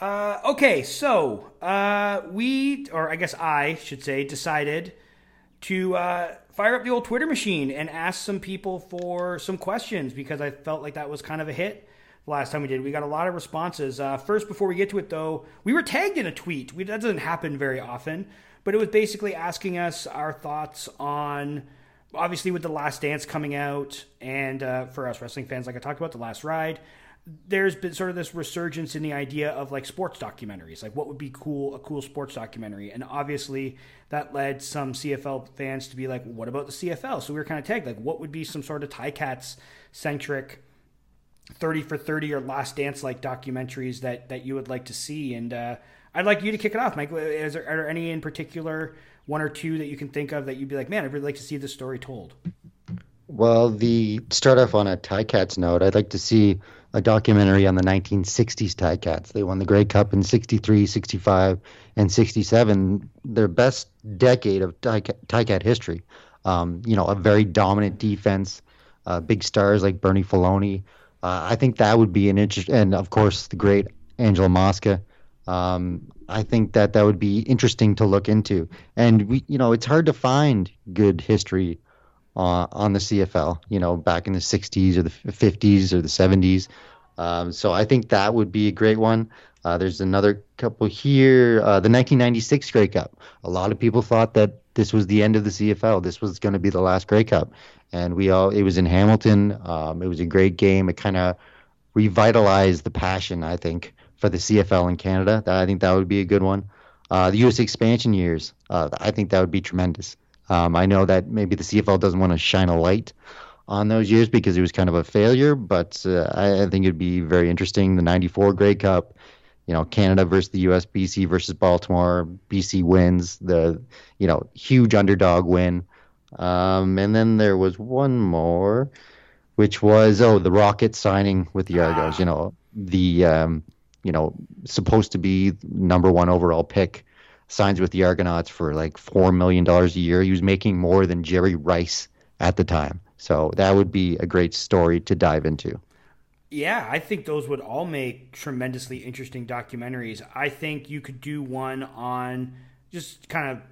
Uh, okay, so uh, we, or I guess I should say, decided to uh, fire up the old Twitter machine and ask some people for some questions because I felt like that was kind of a hit the last time we did. We got a lot of responses. Uh, first, before we get to it, though, we were tagged in a tweet. We, that doesn't happen very often, but it was basically asking us our thoughts on obviously with the last dance coming out and uh, for us wrestling fans like i talked about the last ride there's been sort of this resurgence in the idea of like sports documentaries. Like what would be cool a cool sports documentary? And obviously that led some cfl fans to be like what about the cfl so we were kind of tagged like what would be some sort of Ticats centric 30 for 30 or last dance like documentaries that that you would like to see? And uh, i'd like you to kick it off mike. Is there, are there any in particular one or two that you can think of that you'd be like man i'd really like to see this story told Well, the start off on a Ticats note, I'd like to see a documentary on the 1960s Ticats. They won the Grey Cup in 63, 65, and 67. Their best decade of Ticat history. Um, you know, a very dominant defense, uh, big stars like Bernie Faloney. Uh, I think that would be an interest, and of course the great Angelo Mosca. Um, I think that that would be interesting to look into. And we, you know, it's hard to find good history uh, on the CFL, you know, back in the 60s or the 50s or the 70s. Um, so I think that would be a great one. Uh, there's another couple here. Uh, the 1996 Grey Cup. A lot of people thought that this was the end of the CFL. This was going to be the last Grey Cup, and we all. It was in Hamilton. Um, it was a great game. It kind of revitalized the passion, I think, for the CFL in Canada. I think that would be a good one. Uh, the U.S. expansion years. Uh, I think that would be tremendous. Um, I know that maybe the CFL doesn't want to shine a light on those years because it was kind of a failure, but uh, I, I think it'd be very interesting. The '94 Grey Cup, you know, Canada versus the U.S., BC versus Baltimore. BC wins the, you know, huge underdog win. Um, and then there was one more, which was oh the Rockets signing with the Argos. You know, the um, you know supposed to be number one overall pick signs with the Argonauts for like four million dollars a year. He was making more than Jerry Rice at the time. So that would be a great story to dive into. Yeah, I think those would all make tremendously interesting documentaries. I think you could do one on just kind of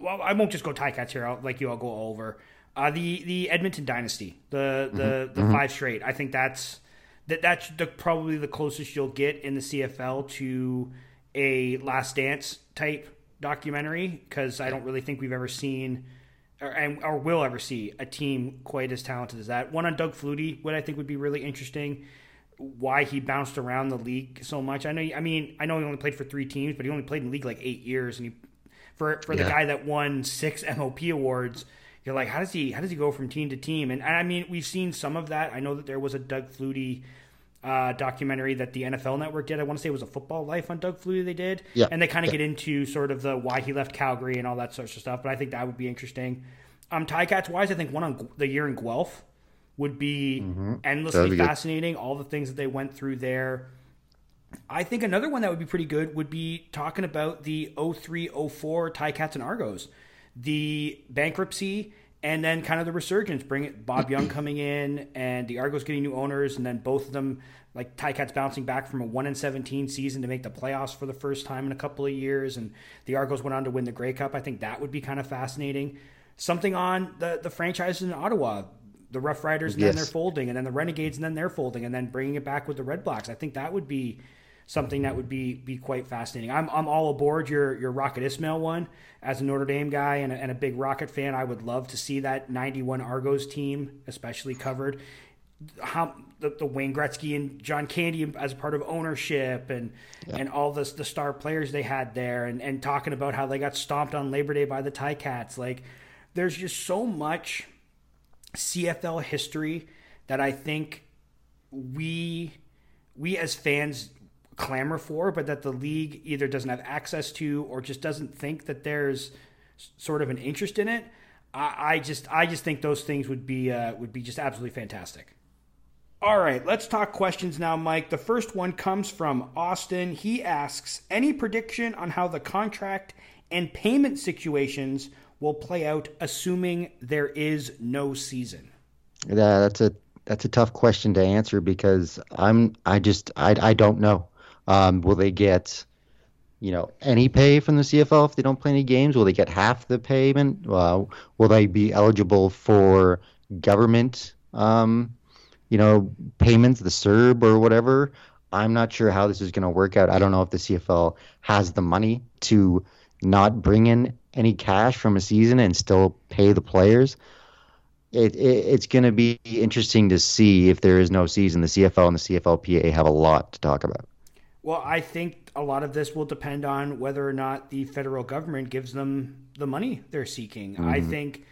well, I won't just go Ticats here. I'll, like you, I'll go over uh, the the Edmonton Dynasty, the the mm-hmm. the mm-hmm. five straight. I think that's that that's the, probably the closest you'll get in the CFL to a Last Dance type documentary because I don't really think we've ever seen or, or will ever see a team quite as talented as that. One on Doug Flutie, what I think would be really interesting. Why he bounced around the league so much? I know. I mean, I know he only played for three teams, but he only played in the league like eight years, and he for for yeah. the guy that won six MOP awards you're like, how does he how does he go from team to team? And, and I mean, we've seen some of that. I know that there was a Doug Flutie uh, documentary that the NFL Network did. I want to say it was a Football Life on Doug Flutie. They did, yeah. and they kind of yeah. get into sort of the why he left Calgary and all that sorts of stuff. But I think that would be interesting. Um, Ticats wise, I think one on the year in Guelph would be mm-hmm. endlessly be fascinating. Good. All the things that they went through there. I think another one that would be pretty good would be talking about the 03 04 Ticats and Argos the bankruptcy and then kind of the resurgence, bring it Bob Young coming in and the Argos getting new owners, and then both of them like Ticats bouncing back from a one and seventeen season to make the playoffs for the first time in a couple of years, and the Argos went on to win the Grey Cup. I think that would be kind of fascinating. Something on the the franchise in Ottawa, the Rough Riders, and yes. then they're folding, and then the Renegades, and then they're folding, and then bringing it back with the Red Blacks. I think that would be something that would be be quite fascinating. I'm I'm all aboard your your Rocket Ismail one as a Notre Dame guy and a, and a big Rocket fan. I would love to see that 91 Argos team, especially covered. How the, the Wayne Gretzky and John Candy as part of ownership and yeah. and all this the star players they had there and, and talking about how they got stomped on Labor Day by the Ticats. Like there's just so much CFL history that I think we we as fans clamor for, but that the league either doesn't have access to or just doesn't think that there's sort of an interest in it. I, I just I just think those things would be uh, would be just absolutely fantastic. All right, let's talk questions now, Mike. The first one comes from Austin. He asks, "Any prediction on how the contract and payment situations will play out, assuming there is no season?" Yeah, that's a that's a tough question to answer because I'm I just I I don't know. Um, will they get, you know, any pay from the CFL if they don't play any games? Will they get half the payment? Uh, will they be eligible for government, um, you know, payments, the CERB or whatever? I'm not sure how this is going to work out. I don't know if the CFL has the money to not bring in any cash from a season and still pay the players. It, it, it's going to be interesting to see if there is no season. The CFL and the CFLPA have a lot to talk about. Well, I think a lot of this will depend on whether or not the federal government gives them the money they're seeking. Mm-hmm. I think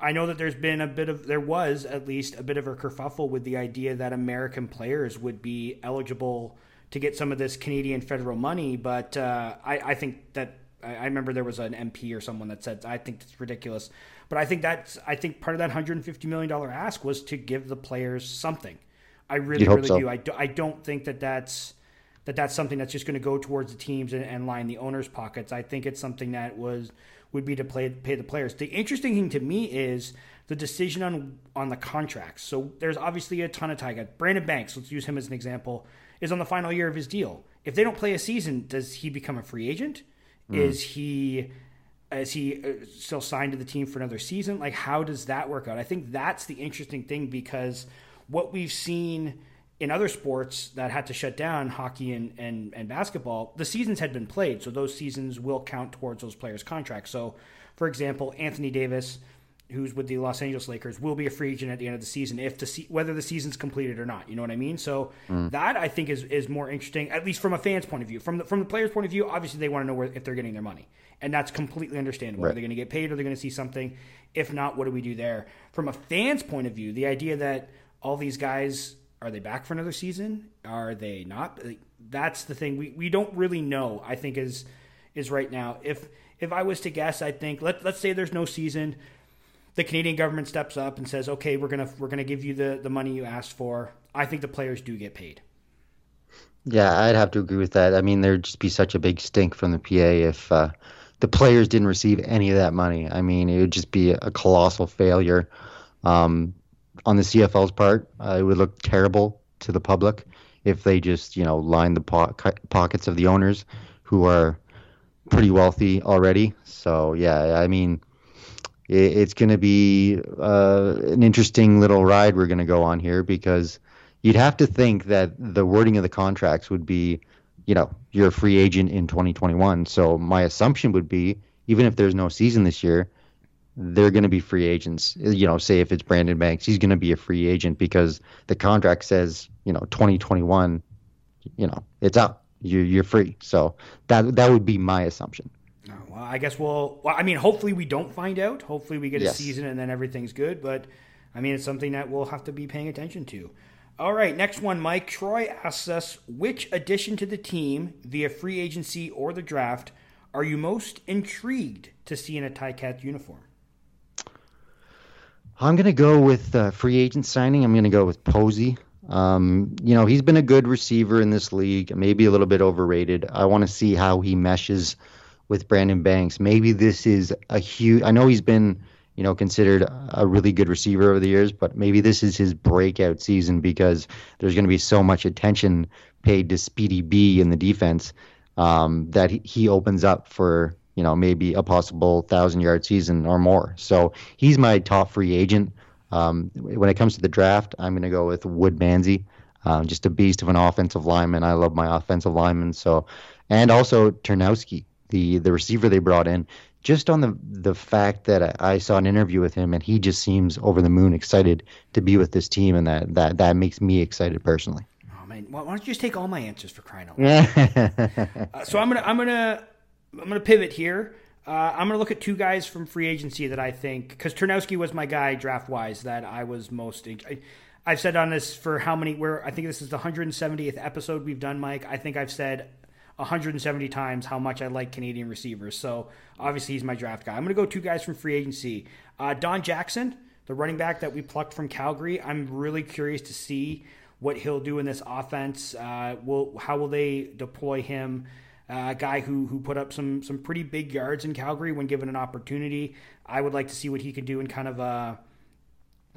I know that there's been a bit of there was at least a bit of a kerfuffle with the idea that American players would be eligible to get some of this Canadian federal money, but uh, I, I, think that I remember there was an MP or someone that said I think it's ridiculous, but I think that's I think part of that 150 million dollar ask was to give the players something. I really really so. do. I, do. I don't think that that's that that's something that's just going to go towards the teams and, and, line the owners' pockets. I think it's something that was would be to play, pay the players. The interesting thing to me is the decision on on the contracts. So there's obviously a ton of tie Brandon Banks, let's use him as an example, is on the final year of his deal. If they don't play a season, does he become a free agent? Mm. Is he is he uh, still signed to the team for another season? Like how does that work out? I think that's the interesting thing because what we've seen in other sports that had to shut down, hockey and, and, and basketball, the seasons had been played, so those seasons will count towards those players' contracts. So, for example, Anthony Davis, who's with the Los Angeles Lakers, will be a free agent at the end of the season if the se- whether the season's completed or not. You know what I mean? So mm. that I think is is more interesting, at least from a fan's point of view. From the from the players' point of view, obviously they want to know where if they're getting their money, and that's completely understandable. Right. Are they going to get paid? Or are they going to see something? If not, what do we do there? From a fan's point of view, the idea that all these guys are they back for another season? Are they not? That's the thing. We, we don't really know. I think is is right now. If if I was to guess, I think let let's say there's no season. The Canadian government steps up and says, "Okay, we're gonna we're gonna give you the the money you asked for." I think the players do get paid. Yeah, I'd have to agree with that. I mean, there'd just be such a big stink from the PA if uh, the players didn't receive any of that money. I mean, it would just be a colossal failure. Um, on the CFL's part, uh, it would look terrible to the public if they just you know line the po- pockets of the owners who are pretty wealthy already. So yeah, I mean, it, it's going to be uh, an interesting little ride we're going to go on here because you'd have to think that the wording of the contracts would be, you know, you're a free agent in 2021. So my assumption would be, even if there's no season this year, they're going to be free agents. You know, say if it's Brandon Banks, he's going to be a free agent because the contract says, you know, 2021, you know, it's up. You, you're free. So that that would be my assumption. Oh, well, I guess we'll. Well, I mean, hopefully we don't find out. Hopefully we get Yes. a season and then everything's good. But I mean, it's something that we'll have to be paying attention to. All right, next one, Mike. Troy asks us which addition to the team via free agency or the draft are you most intrigued to see in a Ticats uniform? I'm going to go with uh, free agent signing. I'm going to go with Posey. Um, you know, he's been a good receiver in this league, maybe a little bit overrated. I want to see how he meshes with Brandon Banks. Maybe this is a huge. I know he's been, you know, considered a really good receiver over the years, but maybe this is his breakout season because there's going to be so much attention paid to Speedy B in the defense um, that he- he opens up for you know maybe a possible thousand yard season or more. So he's my top free agent. Um, when it comes to the draft, I'm going to go with Wood Manzi, um, just a beast of an offensive lineman. I love my offensive linemen. So, and also Ternowski, the the receiver they brought in, just on the the fact that I, I saw an interview with him and he just seems over the moon excited to be with this team, and that that that makes me excited personally. Oh man, why why don't you just take all my answers for crying out loud? Uh, so I'm gonna I'm gonna I'm gonna pivot here. Uh, I'm gonna look at two guys from free agency that I think because Turnowski was my guy draft wise that I was most. I, I've said on this for how many? Where I think this is the 170th episode we've done, Mike. I think I've said 170 times how much I like Canadian receivers. So obviously he's my draft guy. I'm gonna go two guys from free agency. Uh, Don Jackson, the running back that we plucked from Calgary. I'm really curious to see what he'll do in this offense. Uh, will how will they deploy him? Uh, a guy who who put up some some pretty big yards in Calgary when given an opportunity. I would like to see what he could do in kind of a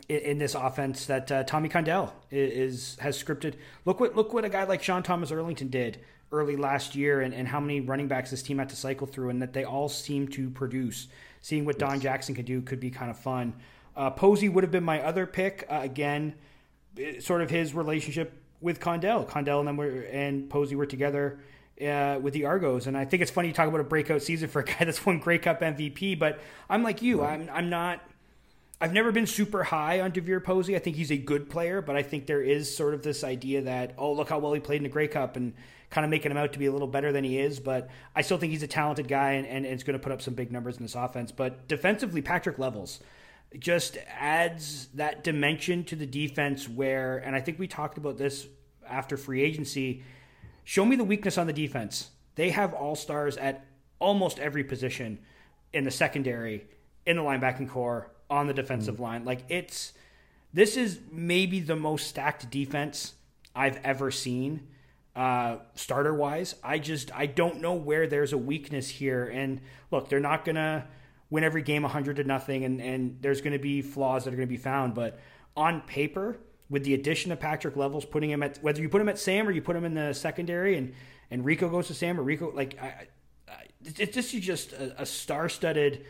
in, in this offense that uh, Tommy Condell is, is has scripted. Look what look what a guy like Sean Thomas Erlington did early last year, and, and how many running backs this team had to cycle through, and that they all seem to produce. Seeing what Don Jackson could do could be kind of fun. Uh, Posey would have been my other pick uh, again. Sort of his relationship with Condell. Condell and them were and Posey were together uh, with the Argos, and I think it's funny you talk about a breakout season for a guy that's won Grey Cup MVP. But I'm like you. I'm I'm not. I've never been super high on DeVier Posey. I think he's a good player, but I think there is sort of this idea that, oh, look how well he played in the Grey Cup and kind of making him out to be a little better than he is. But I still think he's a talented guy and, and, is going to put up some big numbers in this offense. But defensively, Patrick Levels just adds that dimension to the defense where, and I think we talked about this after free agency. Show me the weakness on the defense. They have all stars at almost every position in the secondary, in the linebacking core, on the defensive line. Like it's this is maybe the most stacked defense I've ever seen, uh, starter wise. I just I don't know where there's a weakness here. And look, they're not gonna win every game hundred to nothing, and and there's gonna be flaws that are gonna be found. But on paper, with the addition of Patrick Levels, putting him at whether you put him at Sam or you put him in the secondary, and and Rico goes to Sam or Rico like I, I, it, this is just a, a star-studded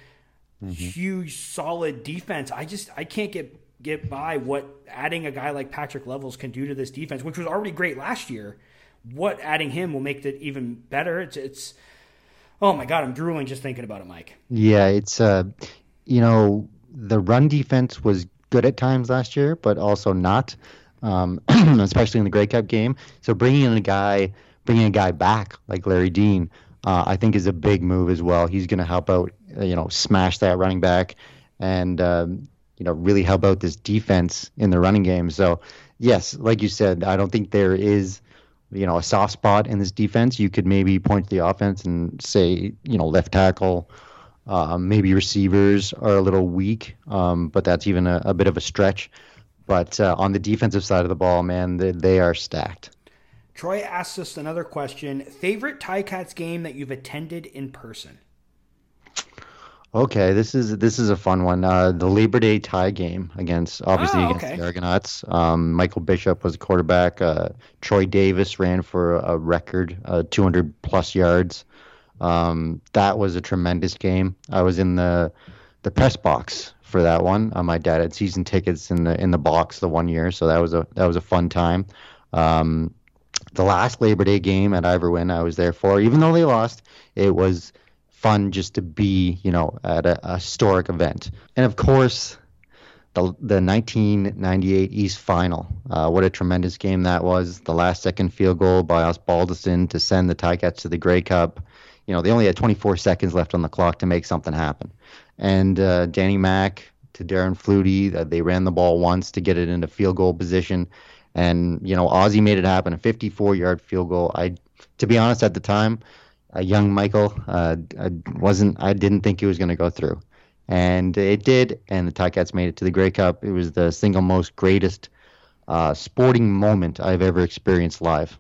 huge solid defense. I just I can't get get by what adding a guy like Patrick Levels can do to this defense, which was already great last year. What adding him will make it even better. It's it's oh my god, I'm drooling just thinking about it, Mike. Yeah, it's uh, you know, the run defense was good at times last year, but also not, um, especially in the Grey Cup game. So bringing in a guy, bringing a guy back like Larry Dean, uh, I think is a big move as well. He's going to help out, uh, you know, smash that running back, and um, you know, really help out this defense in the running game. So yes, like you said, I don't think there is you know a soft spot in this defense. You could maybe point to the offense and say, you know, left tackle, uh, maybe receivers are a little weak, um, but that's even a, a bit of a stretch. But uh, on the defensive side of the ball, man, they, they are stacked. Troy asks us another question. Favorite Ticats game that you've attended in person? Okay, this is this is a fun one. Uh, the Labor Day tie game against obviously Oh, against okay. the Argonauts. Um, Michael Bishop was quarterback. Uh, Troy Davis ran for a record uh, 200 plus yards. Um, that was a tremendous game. I was in the the press box for that one. Uh, my dad had season tickets in the in the box the one year, so that was a that was a fun time. Um, the last Labor Day game at Ivor Wynne, I was there for. Even though they lost, it was fun just to be, you know, at a, a historic event. And of course, the the 1998 East Final. Uh, what a tremendous game that was! The last second field goal by Osbaldiston to send the Ticats to the Grey Cup. You know, they only had 24 seconds left on the clock to make something happen. And uh, Danny Mack to Darren Flutie, uh, they ran the ball once to get it into field goal position. And you know, Ozzy made it happen. A 54-yard field goal. I, to be honest, at the time, a young Michael, uh, I wasn't. I didn't think he was going to go through and it did. And the Ticats made it to the Grey Cup. It was the single most greatest uh, sporting moment I've ever experienced live.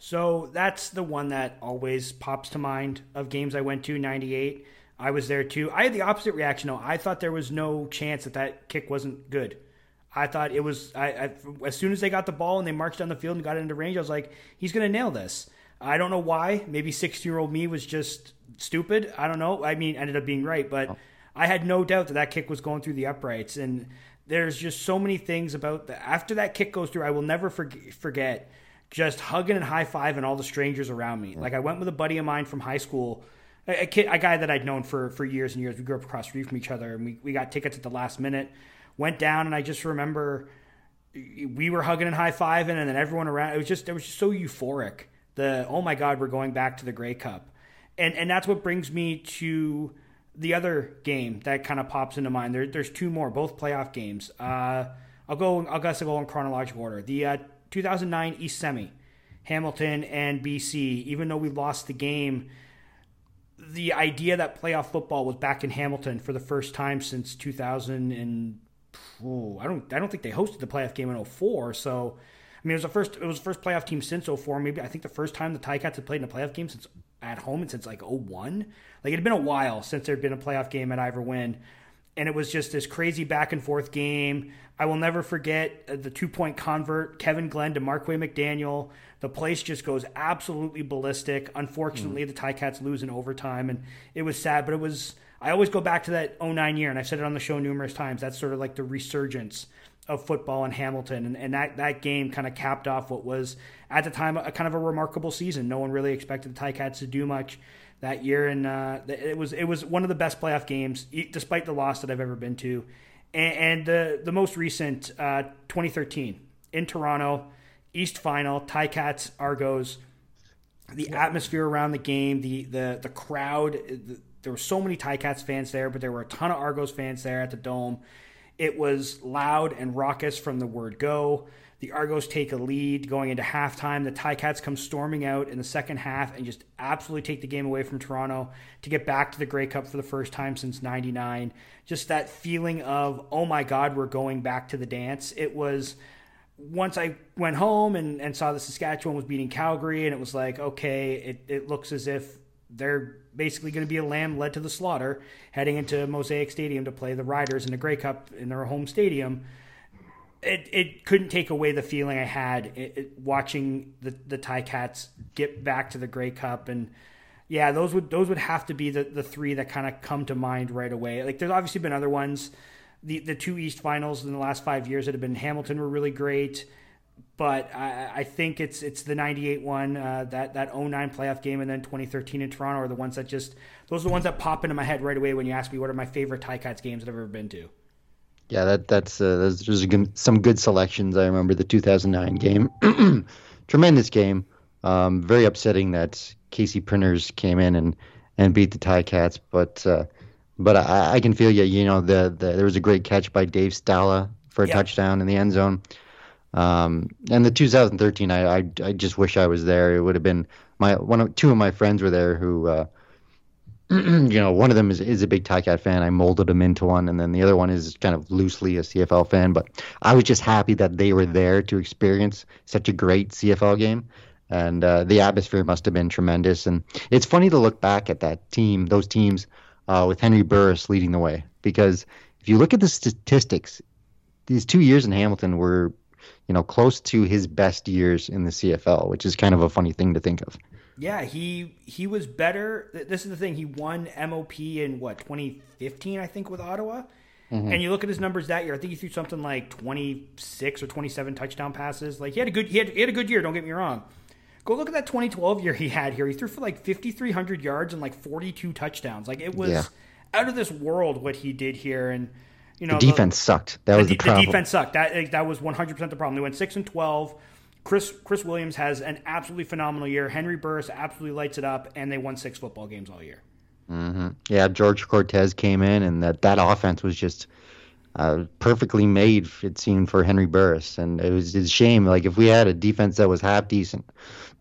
So that's the one that always pops to mind of games I went to. '98. I was there too. I had the opposite reaction. though. I thought there was no chance that that kick wasn't good. I thought it was. I, I as soon as they got the ball and they marched down the field and got it into range, I was like, he's going to nail this. I don't know why. Maybe 16 year old me was just stupid. I don't know. I mean, ended up being right, but. Oh I had no doubt that that kick was going through the uprights. And there's just so many things about that. After that kick goes through, I will never forget just hugging and high fiving all the strangers around me. Like I went with a buddy of mine from high school, a, kid, a guy that I'd known for for years and years. We grew up across the street from each other, and we we got tickets at the last minute. Went down, and I just remember we were hugging and high fiving, and then everyone around. It was just it was just so euphoric. The oh my god, we're going back to the Grey Cup, and and that's what brings me to the other game that kind of pops into mind. There, there's two more, both playoff games. Uh, I'll go. I'll guess I'll go in chronological order. The uh, 2009 East Semi, Hamilton and BC. Even though we lost the game, the idea that playoff football was back in Hamilton for the first time since 2000 and oh, I don't. I don't think they hosted the playoff game in 04. So. I mean, it was the first. It was the first playoff team since 04. Maybe I think the first time the Ticats had played in a playoff game since at home and since like 01. Like it had been a while since there had been a playoff game at Ivor Wynne. And it was just this crazy back and forth game. I will never forget uh, the two point convert, Kevin Glenn to Marquay McDaniel. The place just goes absolutely ballistic. Unfortunately, mm. the Ticats lose in overtime, and it was sad. But it was, I always go back to that 09 year, and I've said it on the show numerous times. That's sort of like the resurgence of football in Hamilton. And, and that, that game kind of capped off what was, at the time, a kind of a remarkable season. No one really expected the Ticats to do much that year, and uh, it was it was one of the best playoff games, despite the loss that I've ever been to. And, and the the most recent, uh, 2013 in Toronto, East Final, Ticats, Argos. The atmosphere around the game, the the the crowd. The, there were so many Ticats fans there, but there were a ton of Argos fans there at the dome. It was loud and raucous from the word go. The Argos take a lead going into halftime. The Ticats come storming out in the second half and just absolutely take the game away from Toronto to get back to the Grey Cup for the first time since 99. Just that feeling of, oh my God, we're going back to the dance. It was once I went home and, and saw the Saskatchewan was beating Calgary, and it was like, okay, it, it looks as if they're basically going to be a lamb led to the slaughter heading into Mosaic Stadium to play the Riders in the Grey Cup in their home stadium it, it couldn't take away the feeling I had it, it, watching the the Ticats get back to the Grey Cup and yeah those would those would have to be the, the three that kind of come to mind right away. Like there's obviously been other ones. The the two East finals in the last five years that have been Hamilton were really great but I, I think it's it's the 98 one uh, that that 09 playoff game and then 2013 in Toronto are the ones that just those are the ones that pop into my head right away when you ask me what are my favorite Ticats games that I've ever been to yeah, that that's uh, there's, there's good, some good selections. I remember the 2009 game, tremendous game. Um, very upsetting that Casey Printers came in and and beat the Ticats, but uh, but I, I, can feel you. You know, the, the there was a great catch by Dave Stala for a yeah. touchdown in the end zone. Um, and the 2013, I, I I just wish I was there. It would have been my one of two of my friends were there who. Uh, you know, one of them is, is a big Ticat fan. I molded him into one, and then the other one is kind of loosely a CFL fan. But I was just happy that they were there to experience such a great CFL game, and uh, the atmosphere must have been tremendous. And it's funny to look back at that team, those teams, uh, with Henry Burris leading the way, because if you look at the statistics, these two years in Hamilton were, you know, close to his best years in the CFL, which is kind of a funny thing to think of. Yeah, he he was better. This is the thing. He won MOP in what 2015, I think, with Ottawa. Mm-hmm. And you look at his numbers that year. I think he threw something like 26 or 27 touchdown passes. Like he had a good he had, he had a good year. Don't get me wrong. Go look at that 2012 year he had here. He threw for like 5,300 yards and like 42 touchdowns. Like it was yeah. out of this world what he did here. And you know, the defense the, sucked. That was the, the problem. The defense sucked. That that was 100 percent the problem. They went six and 12. Chris Chris Williams has an absolutely phenomenal year. Henry Burris absolutely lights it up, and they won six football games all year. Mm-hmm. Yeah, George Cortez came in, and that that offense was just uh, perfectly made. It seemed for Henry Burris, and it was a shame. Like if we had a defense that was half decent,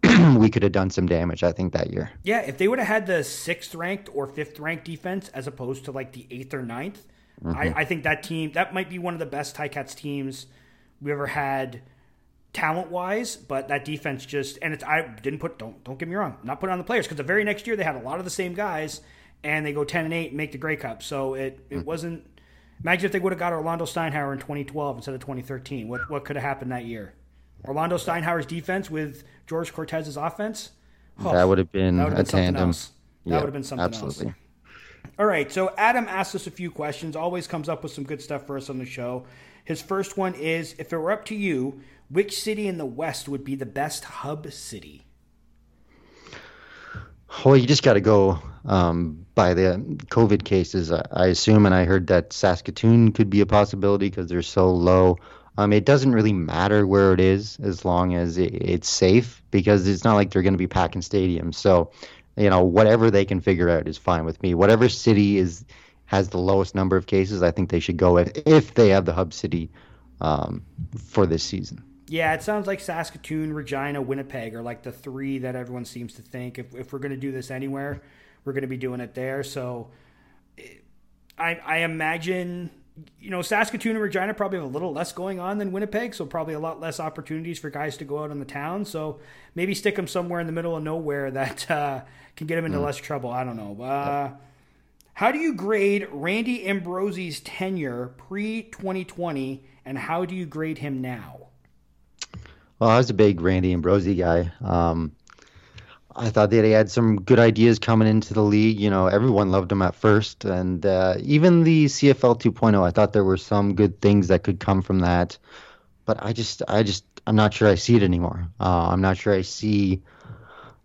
we could have done some damage. I think that year. Yeah, if they would have had the sixth ranked or fifth ranked defense as opposed to like the eighth or ninth, mm-hmm. I, I think that team that might be one of the best Ticats teams we ever had talent wise, but that defense just and it's I didn't put don't don't get me wrong, I'm not putting on the players because the very next year they had a lot of the same guys and they go ten and eight and make the Grey Cup. So it it mm. wasn't. Imagine if they would have got Orlando Steinauer in 2012 instead of 2013. What what could have happened that year? Orlando Steinauer's defense with George Cortez's offense. Oh, that would have been, a tandem. Else. That would have been something absolutely. else. All right, so Adam asked us a few questions. Always comes up with some good stuff for us on the show. His first one is: If it were up to you, which city in the West would be the best hub city? Well, you just got to go um, by the COVID cases, I assume, and I heard that Saskatoon could be a possibility because they're so low. Um, it doesn't really matter where it is as long as it, it's safe because it's not like they're going to be packing stadiums. So, you know, whatever they can figure out is fine with me. Whatever city is has the lowest number of cases, I think they should go with if they have the hub city um, for this season. Yeah, it sounds like Saskatoon, Regina, Winnipeg are like the three that everyone seems to think if, if we're going to do this anywhere, we're going to be doing it there. So I, I imagine, you know, Saskatoon and Regina probably have a little less going on than Winnipeg, so probably a lot less opportunities for guys to go out in the town. So maybe stick them somewhere in the middle of nowhere that uh, can get them into mm. less trouble. I don't know. Uh, how do you grade Randy Ambrosie's tenure pre 2020, and how do you grade him now? Well, I was a big Randy Ambrosie guy. Um, I thought that he had some good ideas coming into the league. You know, everyone loved him at first, and uh, even the CFL 2.0, I thought there were some good things that could come from that. But I just, I just, I'm not sure I see it anymore. Uh, I'm not sure I see,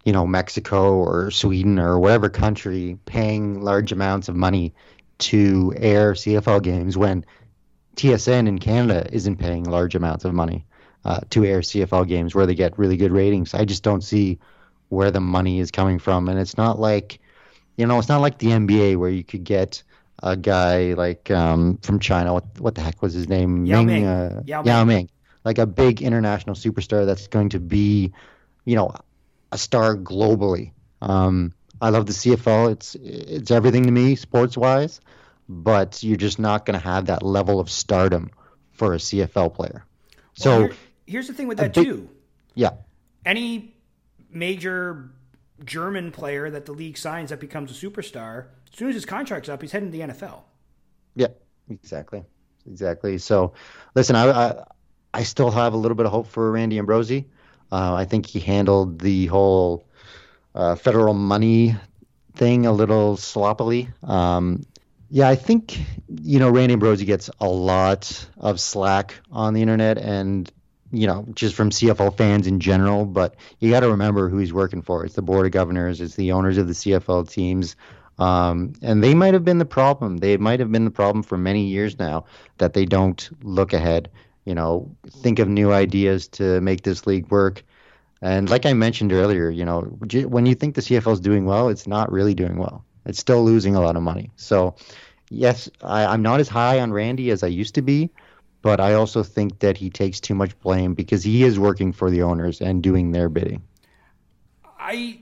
you know, Mexico or Sweden or whatever country paying large amounts of money to air CFL games when TSN in Canada isn't paying large amounts of money uh, to air CFL games where they get really good ratings. I just don't see where the money is coming from, and it's not like, you know, it's not like the NBA where you could get a guy like um, from China. What what the heck was his name? Yao Ming. Ming. Uh, Yao, Ming. Yao Ming, like a big international superstar that's going to be, you know, a star globally. Um, I love the CFL. It's it's everything to me sports wise, but you're just not going to have that level of stardom for a CFL player. So here's the thing with that big, too. Yeah. Any major German player that the league signs that becomes a superstar, as soon as his contract's up, he's heading to the NFL. Yeah, exactly, exactly. So, listen, I, I, I still have a little bit of hope for Randy Ambrosie. Uh, I think he handled the whole uh, federal money thing a little sloppily. Um, yeah, I think you know Randy Ambrosie gets a lot of slack on the internet, and you know, just from CFL fans in general, but you got to remember who he's working for. It's the board of governors, it's the owners of the CFL teams. Um, and they might have been the problem. They might have been the problem for many years now that they don't look ahead, you know, think of new ideas to make this league work. And like I mentioned earlier, you know, when you think the CFL is doing well, it's not really doing well. It's still losing a lot of money. So, yes, I, I'm not as high on Randy as I used to be but I also think that he takes too much blame because he is working for the owners and doing their bidding. I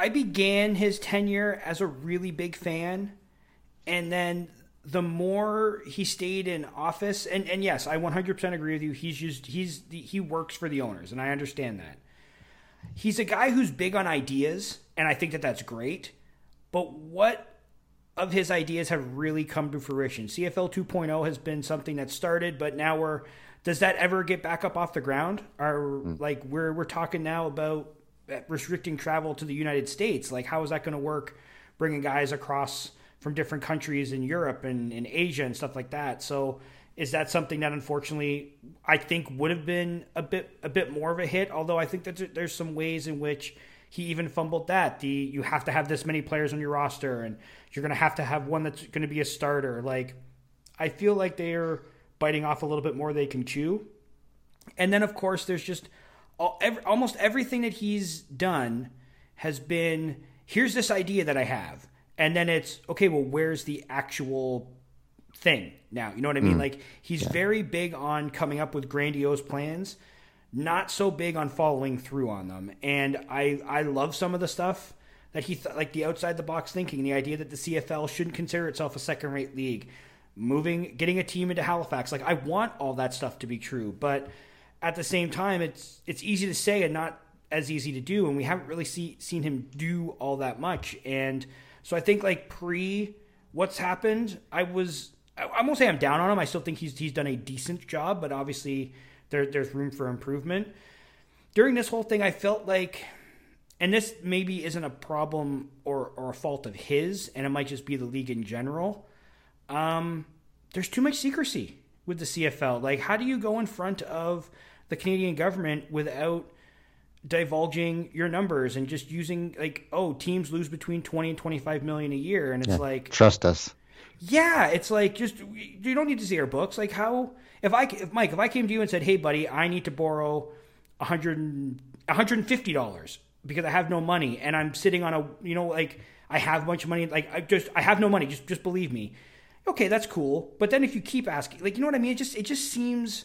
I began his tenure as a really big fan, and then the more he stayed in office, and, and yes, I 100% agree with you. He's just he's he works for the owners, and I understand that. He's a guy who's big on ideas, and I think that that's great. But what of his ideas have really come to fruition. CFL 2.0 has been something that started, but now we're does that ever get back up off the ground? Are mm. like we're we're talking now about restricting travel to the United States. Like, how is that going to work? Bringing guys across from different countries in Europe and in Asia and stuff like that. So, is that something that unfortunately I think would have been a bit a bit more of a hit? Although I think that there's some ways in which he even fumbled that. The you have to have this many players on your roster, and you're going to have to have one that's going to be a starter. Like, I feel like they're biting off a little bit more they can chew. And then, of course, there's just all, every, almost everything that he's done has been here's this idea that I have. And then it's okay, well, where's the actual thing now? You know what I mean? Mm. Like, he's yeah. very big on coming up with grandiose plans, not so big on following through on them. And I, I love some of the stuff that he, th- like the outside the box thinking, the idea that the CFL shouldn't consider itself a second rate league moving, getting a team into Halifax. Like I want all that stuff to be true, but at the same time, it's it's easy to say and not as easy to do, and we haven't really see, seen him do all that much. And so I think like pre what's happened, I was I won't say I'm down on him. I still think he's he's done a decent job, but obviously there, there's room for improvement. During this whole thing, I felt like, and this maybe isn't a problem or, or a fault of his, and it might just be the league in general um, there's too much secrecy with the CFL. Like, how do you go in front of the Canadian government without divulging your numbers and just using like, oh, teams lose between 20 and 25 million a year, and it's yeah, like trust us. Yeah, it's like just you don't need to see our books. Like how if I if Mike if I came to you and said, hey, buddy, I need to borrow 100 150 dollars because I have no money and I'm sitting on a you know like I have a bunch of money like I just I have no money just just believe me okay, that's cool. But then if you keep asking, like, you know what I mean? It just it just seems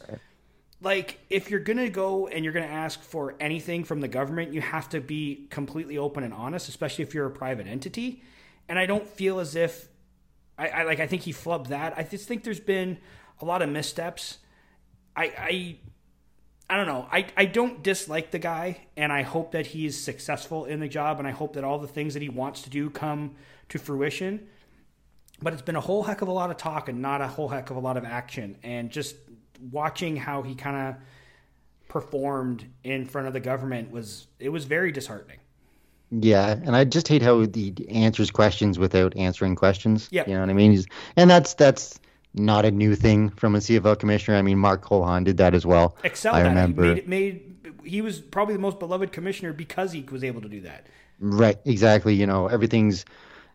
like if you're gonna go and you're gonna ask for anything from the government, you have to be completely open and honest, especially if you're a private entity. And I don't feel as if I, I like I think he flubbed that. I just think there's been a lot of missteps. I I I don't know. I, I don't dislike the guy, and I hope that he's successful in the job, and I hope that all the things that he wants to do come to fruition but it's been a whole heck of a lot of talk and not a whole heck of a lot of action. And just watching how he kind of performed in front of the government was it was very disheartening. Yeah, and I just hate how he answers questions without answering questions. Yeah, you know what I mean. He's, and that's that's not a new thing from a CFL commissioner. I mean, Mark Cohon did that as well. Excelled. I remember. Made, made he was probably the most beloved commissioner because he was able to do that. Right. Exactly. You know, everything's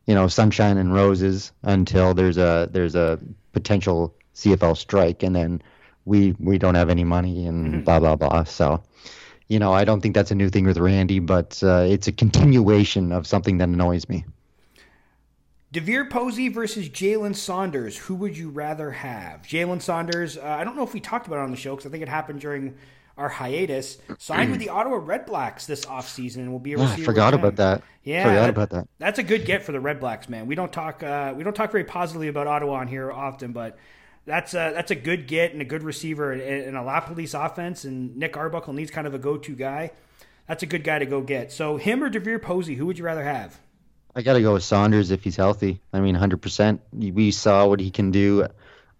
you know sunshine and roses until there's a there's a potential CFL strike, and then we we don't have any money and mm-hmm. blah blah blah. So, you know, I don't think that's a new thing with Randy, but uh, it's a continuation of something that annoys me. DeVier Posey versus Jalen Saunders. Who would you rather have? Jalen Saunders. Uh, I don't know if we talked about it on the show because I think it happened during our hiatus, signed with the Ottawa Redblacks this offseason and will be a yeah, receiver. forgot about that. Yeah, forgot that, about that. That's a good get for the Redblacks, man. We don't talk uh, we don't talk very positively about Ottawa on here often, but that's a, that's a good get and a good receiver in a LaPolice offense. And Nick Arbuckle needs kind of a go to guy. That's a good guy to go get. So him or DeVier Posey, who would you rather have? I got to go with Saunders if he's healthy. I mean, 100%. We saw what he can do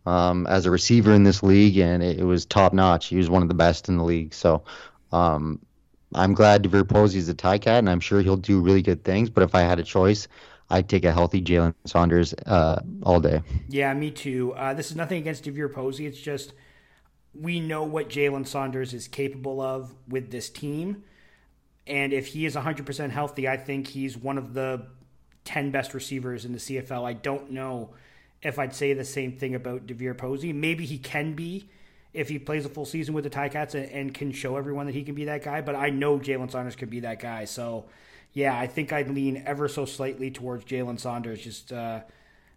um, as a receiver in this league, and it, it, was top notch. He was one of the best in the league. So um, I'm glad DeVier Posey is a Ticat, and I'm sure he'll do really good things. But if I had a choice, I'd take a healthy Jalen Saunders uh, all day. Yeah, me too. Uh, this is nothing against DeVier Posey. It's just we know what Jalen Saunders is capable of with this team. And if he is 100% healthy, I think he's one of the 10 best receivers in the CFL. I don't know if I'd say the same thing about DeVier Posey. Maybe he can be if he plays a full season with the Ticats and, and can show everyone that he can be that guy. But I know Jalen Saunders can be that guy. So, yeah, I think I'd lean ever so slightly towards Jalen Saunders. Just uh,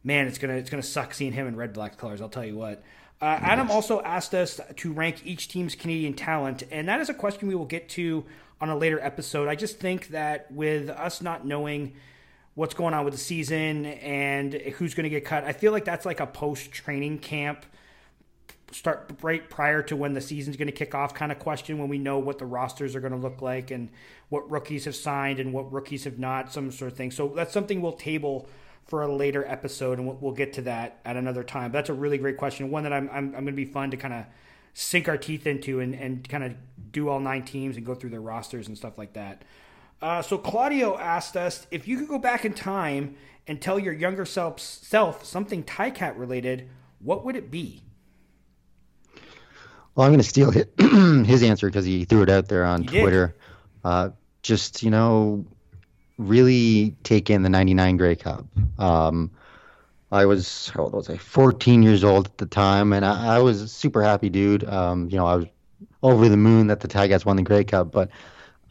man, it's gonna it's gonna suck seeing him in red black colors. I'll tell you what. Uh, Adam also asked us to rank each team's Canadian talent, and that is a question we will get to on a later episode. I just think that with us not knowing what's going on with the season and who's going to get cut. I feel like that's like a post training camp start right prior to when the season's going to kick off kind of question when we know what the rosters are going to look like and what rookies have signed and what rookies have not some sort of thing. So that's something we'll table for a later episode and we'll, get to that at another time. But that's a really great question one that i'm, I'm, I'm going to be fun to kind of sink our teeth into and, and kind of do all nine teams and go through their rosters and stuff like that. Uh, so Claudio asked us if you could go back in time and tell your younger self, self something Ticat related, what would it be? Well, I'm going to steal his, his answer because he threw it out there on He. Twitter. Uh, just you know, really take in the '99 Grey Cup. Um, I was how old was I? 14 years old at the time, and I, I was a super happy, dude. Um, you know, I was over the moon that the Tigers won the Grey Cup, but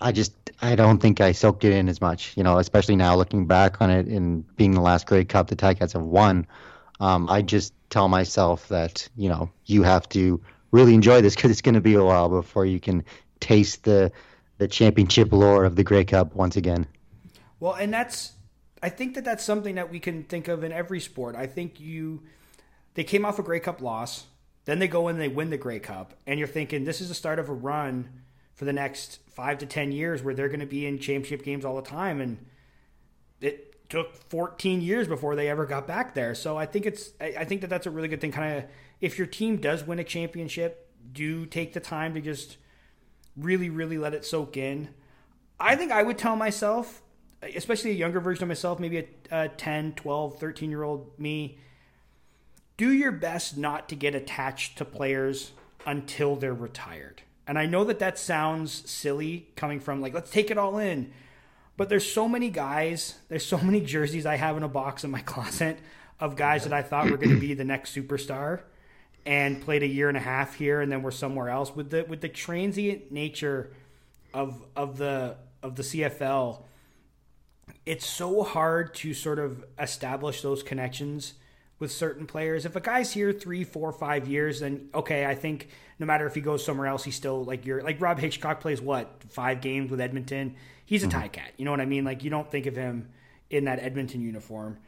I just I don't think I soaked it in as much. You know, especially now looking back on it and being the last Grey Cup the Tigers have won. Um, I just tell myself that you know you have to really enjoy this because it's going to be a while before you can taste the the championship lore of the Grey Cup once again. Well, and that's I think that that's something that we can think of in every sport. I think you they came off a Grey Cup loss, then they go and they win the Grey Cup, and you're thinking this is the start of a run for the next five to ten years where they're going to be in championship games all the time, and it took 14 years before they ever got back there. So I think it's I think that that's a really good thing. Kind of if your team does win a championship, do take the time to just really really let it soak in. I think I would tell myself, especially a younger version of myself, maybe a, a 10, 12, 13 year old me, do your best not to get attached to players until they're retired. And I know that that sounds silly coming from like, let's take it all in. But there's so many guys, there's so many jerseys I have in a box in my closet of guys that I thought were going to be the next superstar and played a year and a half here and then we're somewhere else with the with the transient nature of of the of the CFL it's so hard to sort of establish those connections with certain players. If a guy's here three, four, five years, then okay, I think no matter if he goes somewhere else, he's still like you're like Rob Hitchcock plays what five games with Edmonton. He's a mm-hmm. Ticat. You know what I mean? Like you don't think of him in that Edmonton uniform,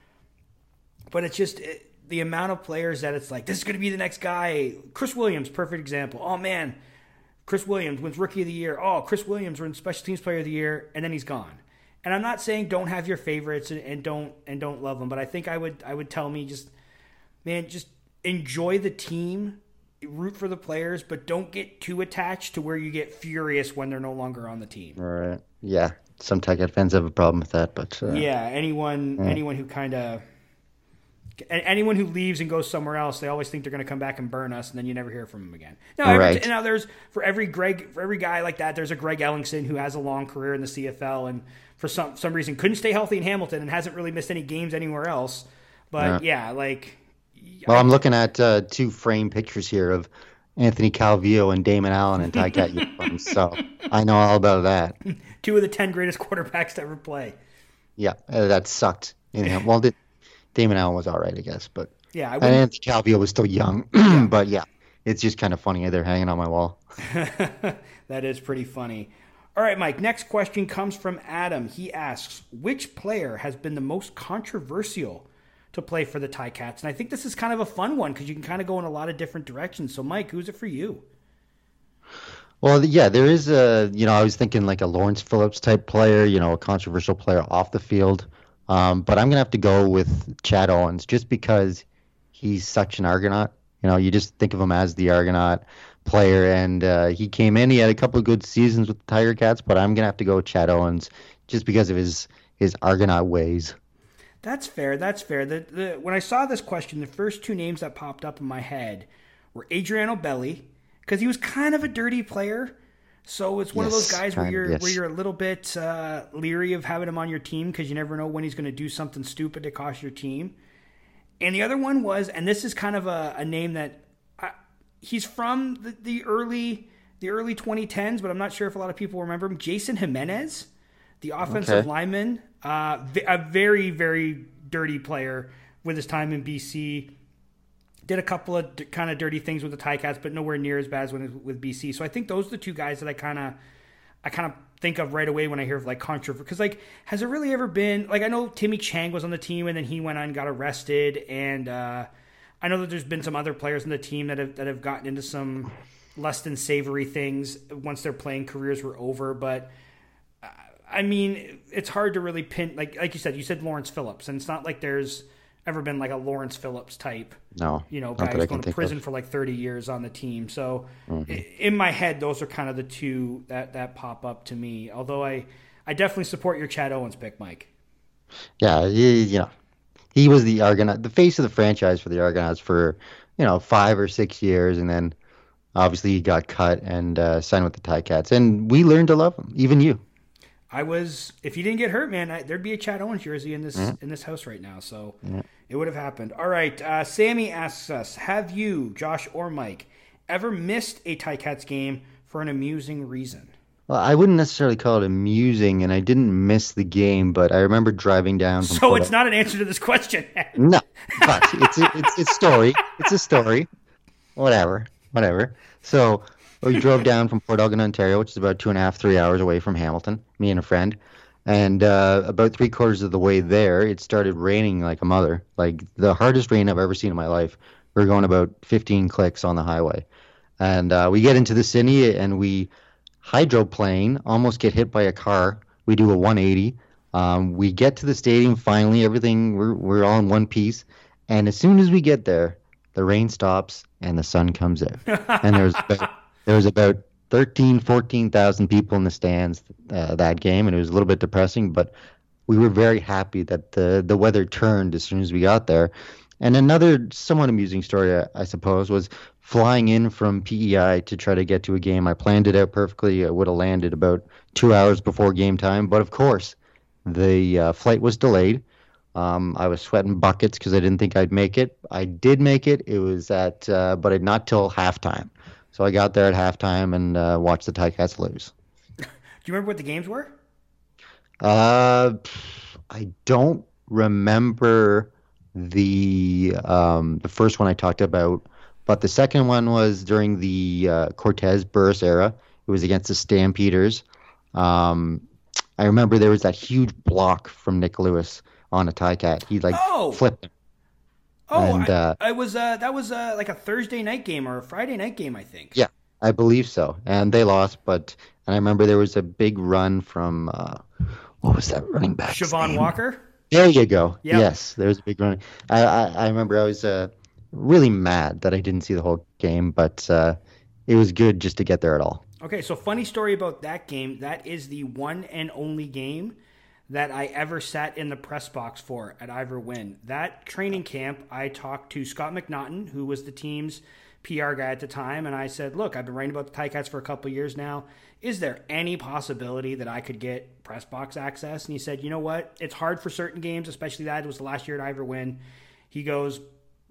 but it's just it, the amount of players that it's like this is going to be the next guy. Chris Williams, perfect example. Oh man, Chris Williams wins Rookie of the Year. Oh, Chris Williams wins Special Teams Player of the Year, and then he's gone. And I'm not saying don't have your favorites and, and don't and don't love them, but I think I would I would tell me just man just enjoy the team, root for the players, but don't get too attached to where you get furious when they're no longer on the team. All right. Yeah. Some Ticat fans have a problem with that, but uh, Yeah, anyone anyone who kind of anyone who leaves and goes somewhere else, they always think they're going to come back and burn us, and then you never hear from them again. Now, every, now there's for every Greg, for every guy like that, there's a Greg Ellingson who has a long career in the CFL, and for some some reason couldn't stay healthy in Hamilton and hasn't really missed any games anywhere else. But yeah, like Well, I'm looking at uh, two frame pictures here of Anthony Calvillo and Damon Allen in Ticat uniforms, so I know all about that. two of the ten greatest quarterbacks to ever play. Yeah, uh, that sucked. You know, well, did, Damon Allen was all right, I guess, but Yeah, I and Anthony Calvillo was still young. but yeah, it's just kind of funny they're hanging on my wall. that is pretty funny. All right, Mike. Next question comes from Adam. He asks, "Which player has been the most controversial to play for the Ticats? And I think this is kind of a fun one because you can kind of go in a lot of different directions. So, Mike, who's it for you? Well, yeah, there is a, you know, I was thinking like a Lawrence Phillips type player, you know, a controversial player off the field. Um, but I'm to have to go with Chad Owens just because he's such an Argonaut. You know, you just think of him as the Argonaut player, and uh, he came in. He had a couple of good seasons with the Tiger Cats, but I'm to have to go with Chad Owens just because of his his Argonaut ways. That's fair. That's fair. The, the, when I saw this question, the first two names that popped up in my head were Adriano Belli because he was kind of a dirty player. So it's one of those guys where you're yes. where you're a little bit uh, leery of having him on your team because you never know when he's going to do something stupid to cost your team. And the other one was, and this is kind of a, a name that I, he's from the, the early the early 2010s, but I'm not sure if a lot of people remember him. Jason Jimenez, the offensive Okay. lineman, uh, a very very dirty player with his time in BC. Did a couple of d- kind of dirty things with the Ticats, but nowhere near as bad as when with BC. So I think those are the two guys that I kind of I kind of think of right away when I hear of like controversy. Because like, has there really ever been like I know Timmy Chang was on the team and then he went on got arrested, and uh, I know that there's been some other players in the team that have that have gotten into some less than savory things once their playing careers were over. But uh, I mean, it's hard to really pin like like you said. You said Lawrence Phillips, and it's not like there's ever been like a Lawrence Phillips type No, you know, guy who's going to prison of. for like 30 years on the team. So Mm-hmm. in my head, those are kind of the two that, that pop up to me. Although I, I definitely support your Chad Owens pick, Mike. Yeah, he, you know, he was the Argonaut, the face of the franchise for the Argonauts for you know five or six years, and then obviously he got cut and uh, signed with the Ticats, and we learned to love him, even you. I was if you didn't get hurt, man, I, there'd be a Chad Owens jersey in this Mm-hmm. in this house right now. So it would have happened. All right, uh, Sammy asks us: Have you, Josh or Mike, ever missed a Ticats game for an amusing reason? Well, I wouldn't necessarily call it amusing, and I didn't miss the game, but I remember driving down. From So Port- it's not an answer to this question. No, but it's a, it's it's a story. It's a story. Whatever, whatever. So we drove down from Port Elgin, Ontario, which is about two and a half, three hours away from Hamilton. Me and a friend, and uh, about three quarters of the way there, it started raining like a mother, like the hardest rain I've ever seen in my life. We are going about 15 clicks on the highway, and uh, we get into the city and we hydroplane, almost get hit by a car. We do a 180. Um, we get to the stadium finally. Everything we're we're all in one piece, and as soon as we get there, the rain stops and the sun comes out. and there was about, there was about 13, 14,000 people in the stands uh, that game, and it was a little bit depressing, but we were very happy that the the weather turned as soon as we got there. And another somewhat amusing story, I, I suppose, was flying in from PEI to try to get to a game. I planned it out perfectly. I would have landed about two hours before game time, but of course, the uh, flight was delayed. Um, I was sweating buckets because I didn't think I'd make it. I did make it. It was at, uh, but not till halftime. So I got there at halftime and uh, watched the Ticats lose. Do you remember what the games were? Uh, I don't remember the um, the first one I talked about, but the second one was during the uh, Cortez Burris era. It was against the Stampeders. Um, I remember there was that huge block from Nik Lewis on a Ticat. He like Oh! flipped. him. Oh, And, I, uh, I was uh, that was uh, like a Thursday night game or a Friday night game, I think. Yeah, I believe so. And they lost, but and I remember there was a big run from uh, what was that running back? Chevon Walker. There you go. Yep. Yes, there was a big run. I, I, I remember I was uh, really mad that I didn't see the whole game, but uh, it was good just to get there at all. Okay, so funny story about that game. That is the one and only game that I ever sat in the press box for at Ivor Wynne. That training camp, I talked to Scott McNaughton, who was the team's PR guy at the time, and I said, "Look, I've been writing about the Ticats for a couple years now. Is there any possibility that I could get press box access?" And he said, "You know what? It's hard for certain games, especially that it was the last year at Ivor Wynne." He goes,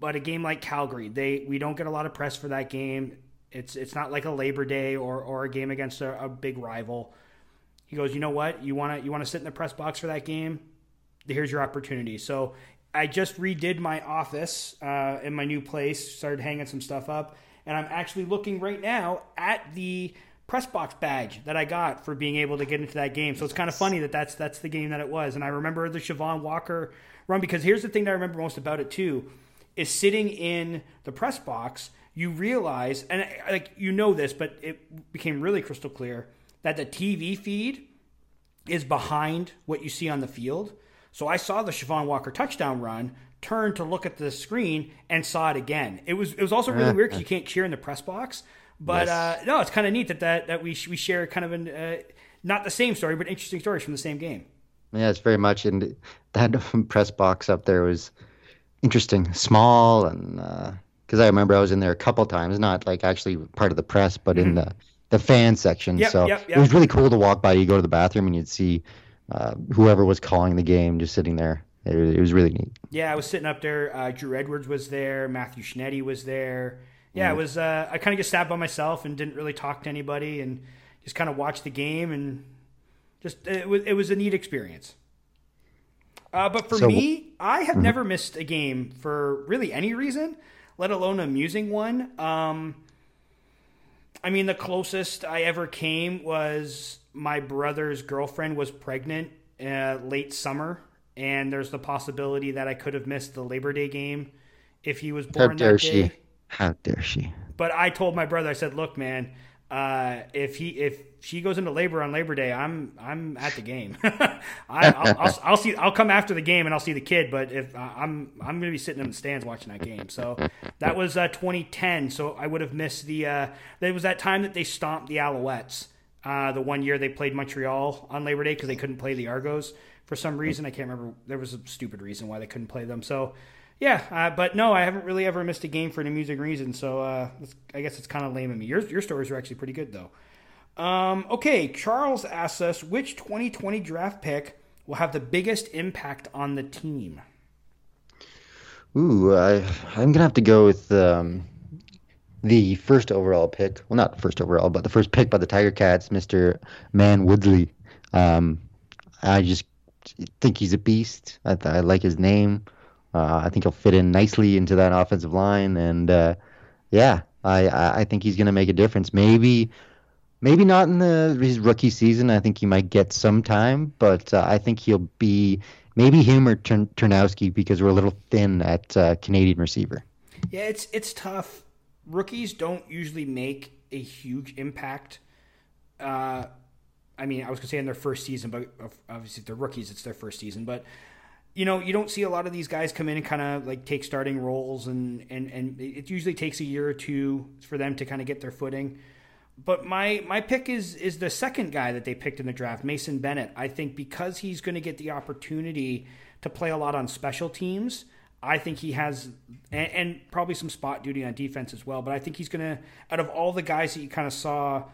"But a game like Calgary, they we don't get a lot of press for that game. It's it's not like a Labor Day or, or a game against a, a big rival." He goes, "You know what? You want to you want to sit in the press box for that game? Here's your opportunity." So I just redid my office uh, in my new place, started hanging some stuff up, and I'm actually looking right now at the press box badge that I got for being able to get into that game. So it's kind of funny that that's that's the game that it was. And I remember the Chevon Walker run because here's the thing that I remember most about it too is sitting in the press box. You realize, and like you know this, but it became really crystal clear that the TV feed is behind what you see on the field. So I saw the Chevon Walker touchdown run, turned to look at the screen, and saw it again. It was it was also really weird because you can't cheer in the press box. But uh, no, it's kind of neat that that, that we we share kind of an uh, not the same story, but interesting stories from the same game. Yeah, it's very much. And that press box up there was interesting, small, and because I remember I was in there a couple times, not like actually part of the press, but in the the fan section. Mm-hmm. Yep, so yep, it was really cool to walk by. You go to the bathroom and you'd see uh, whoever was calling the game just sitting there. It, was- it was really neat. Yeah, I was sitting up there. Uh, Drew Edwards was there. Matthew Schnetti was there. Yeah, it was. Uh, I kind of just sat by myself and didn't really talk to anybody, and just kind of watched the game, and just it was it was a neat experience. Uh, but for So- me, I have never missed a game for really any reason, let alone an amusing one. Um, I mean, the closest I ever came was my brother's girlfriend was pregnant uh, late summer, and there's the possibility that I could have missed the Labor Day game if he was How born dare that she? day. How dare she? But I told my brother, I said, "Look, man, uh, if he if she goes into labor on Labor Day, I'm I'm at the game. I, I'll, I'll, I'll see. I'll come after the game and I'll see the kid. But if I'm I'm going to be sitting in the stands watching that game. So that was uh, 2010. So I would have missed the. Uh, was that time that they stomped the Alouettes. Uh, the one year they played Montreal on Labor Day because they couldn't play the Argos for some reason. I can't remember. There was a stupid reason why they couldn't play them. So, yeah. Uh, but no, I haven't really ever missed a game for an amusing reason. So uh, I guess it's kind of lame of me. Your your stories are actually pretty good though. Um, okay, Charles asks us which 2020 draft pick will have the biggest impact on the team. Ooh, I, I'm gonna have to go with um, the first overall pick. Well, not first overall, but the first pick by the Tiger Cats, Mr. Man Woodley. Um, I just think he's a beast. I, I like his name. Uh, I think he'll fit in nicely into that offensive line, and uh, yeah, I, I think he's gonna make a difference. Maybe maybe not in the his rookie season. I think he might get some time, but uh, I think he'll be maybe him or Turn- Ternowski because we're a little thin at uh, Canadian receiver. Yeah, it's it's tough. Rookies don't usually make a huge impact. Uh, I mean, I was gonna say in their first season, but obviously if they're rookies, it's their first season. But you know, you don't see a lot of these guys come in and kind of like take starting roles, and and and it usually takes a year or two for them to kind of get their footing but my my pick is is the second guy that they picked in the draft, Mason Bennett. I think because he's going to get the opportunity to play a lot on special teams, I think he has and, and probably some spot duty on defense as well. But I think he's going to out of all the guys that you kind of saw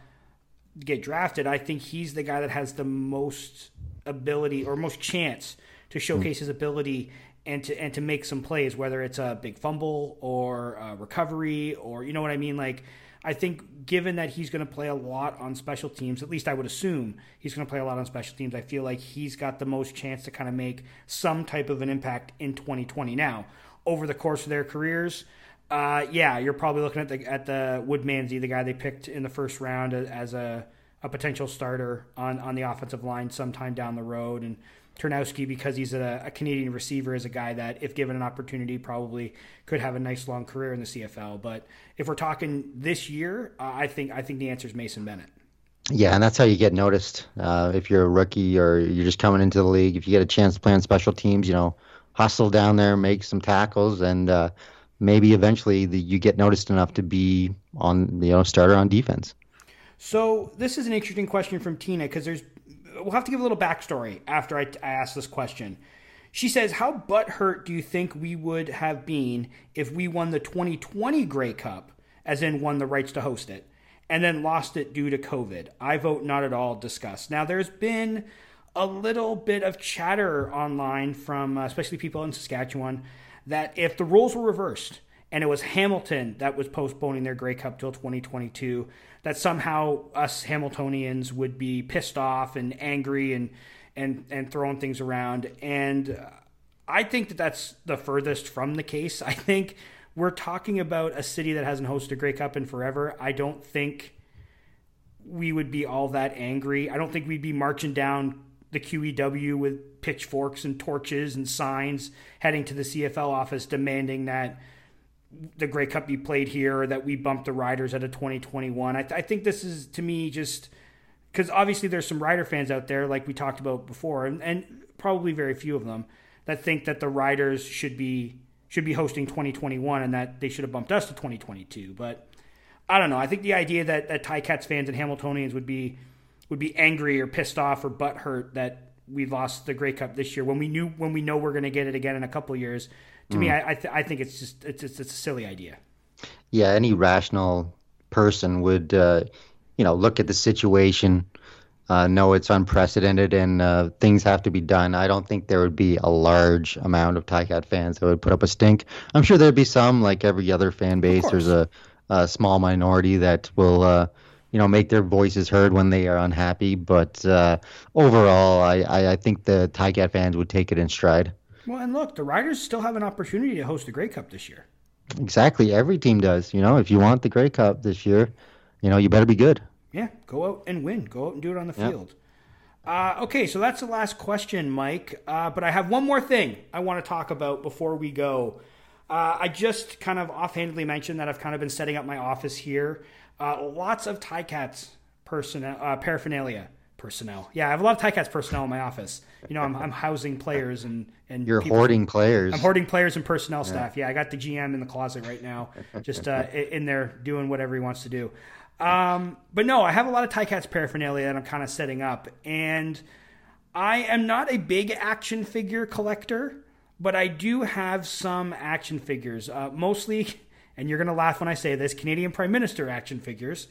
get drafted, I think he's the guy that has the most ability or most chance to showcase his ability and to and to make some plays, whether it's a big fumble or a recovery or you know what I mean, like I think given that he's going to play a lot on special teams, at least I would assume he's going to play a lot on special teams. I feel like he's got the most chance to kind of make some type of an impact in 2020. Now, over the course of their careers, uh, yeah, you're probably looking at the at the Woodmansey, the guy they picked in the first round as a a potential starter on on the offensive line sometime down the road, and Ternowski because he's a, a, Canadian receiver is a guy that, if given an opportunity, probably could have a nice long career in the CFL. But if we're talking this year, uh, I think I think the answer is Mason Bennett. Yeah, and that's how you get noticed. Uh, if you're a rookie or you're just coming into the league, if you get a chance to play on special teams, you know, hustle down there, make some tackles, and uh, maybe eventually the, you get noticed enough to be on, you know, starter on defense. So this is an interesting question from Tina because there's we'll have to give a little backstory after I, I ask this question. She says, How butthurt do you think we would have been if we won the 2020 Grey Cup, as in won the rights to host it, and then lost it due to COVID? I vote not at all discuss. Now, there's been a little bit of chatter online from uh, especially people in Saskatchewan that if the rules were reversed and it was Hamilton that was postponing their Grey Cup till 2022, that somehow us Hamiltonians would be pissed off and angry and and and throwing things around. And uh, I think that that's the furthest from the case. I think we're talking about a city that hasn't hosted a Grey Cup in forever. I don't think we would be all that angry. I don't think we'd be marching down the QEW with pitchforks and torches and signs heading to the CFL office demanding that the Grey Cup be played here, that we bumped the Riders out of 2021. I, th- I think this is to me just because obviously there's some Rider fans out there, like we talked about before, and, and probably very few of them that think that the Riders should be should be hosting 2021 and that they should have bumped us to 2022. But I don't know. I think the idea that that Ticats fans and Hamiltonians would be would be angry or pissed off or butthurt that we lost the Grey Cup this year when we knew when we know we're going to get it again in a couple years to mm. me, I I, th- I, think it's just it's, it's, it's a silly idea. Yeah, any rational person would uh, you know look at the situation, uh, know it's unprecedented, and uh, things have to be done. I don't think there would be a large amount of Ticat fans that would put up a stink. I'm sure there'd be some, like every other fan base. There's a, a, small minority that will. Uh, you know, make their voices heard when they are unhappy, but uh, overall, I, I, I think the Ticat fans would take it in stride. Well, and look, the Riders still have an opportunity to host the Grey Cup this year. Exactly. Every team does. You know, if you want the Grey Cup this year, you know, you better be good. Yeah, go out and win. Go out and do it on the yep. field. Uh, okay, so that's the last question, Mike. Uh, but I have one more thing I want to talk about before we go. Uh, I just kind of offhandedly mentioned that I've kind of been setting up my office here. Uh, lots of Ticats personnel, uh, paraphernalia personnel. Yeah, I have a lot of Ticats personnel in my office. You know, I'm, I'm housing players and and you're people. hoarding players. I'm hoarding players and personnel staff. Yeah, I got the GM in the closet right now, just uh, in there doing whatever he wants to do. Um, but no, I have a lot of Ticats paraphernalia that I'm kind of setting up, and I am not a big action figure collector, but I do have some action figures, uh, mostly, and you're gonna laugh when I say this, Canadian Prime Minister action figures.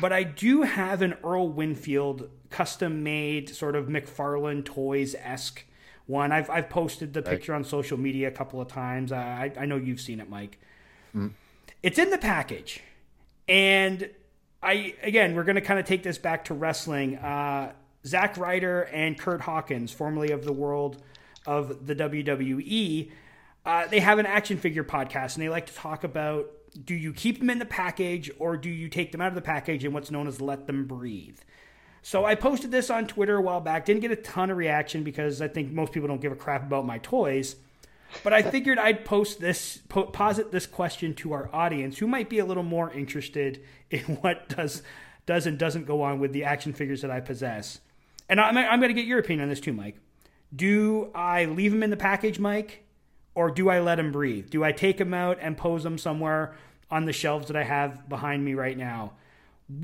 But I do have an Earl Winfield custom made sort of McFarlane Toys esque one. I've, I've posted the picture on social media a couple of times. I, I know you've seen it, Mike. Mm. It's in the package. And I, again, we're going to kind of take this back to wrestling. Uh, Zack Ryder and Kurt Hawkins, formerly of the world of the WWE, uh, they have an action figure podcast and they like to talk about do you keep them in the package or do you take them out of the package and what's known as let them breathe? So I posted this on Twitter a while back. Didn't get a ton of reaction because I think most people don't give a crap about my toys. But I figured I'd post this, po- posit this question to our audience, who might be a little more interested in what does does and doesn't go on with the action figures that I possess. And I'm, I'm going to get your opinion on this too, Mike. Do I leave them in the package, Mike, or do I let them breathe? Do I take them out and pose them somewhere on the shelves that I have behind me right now?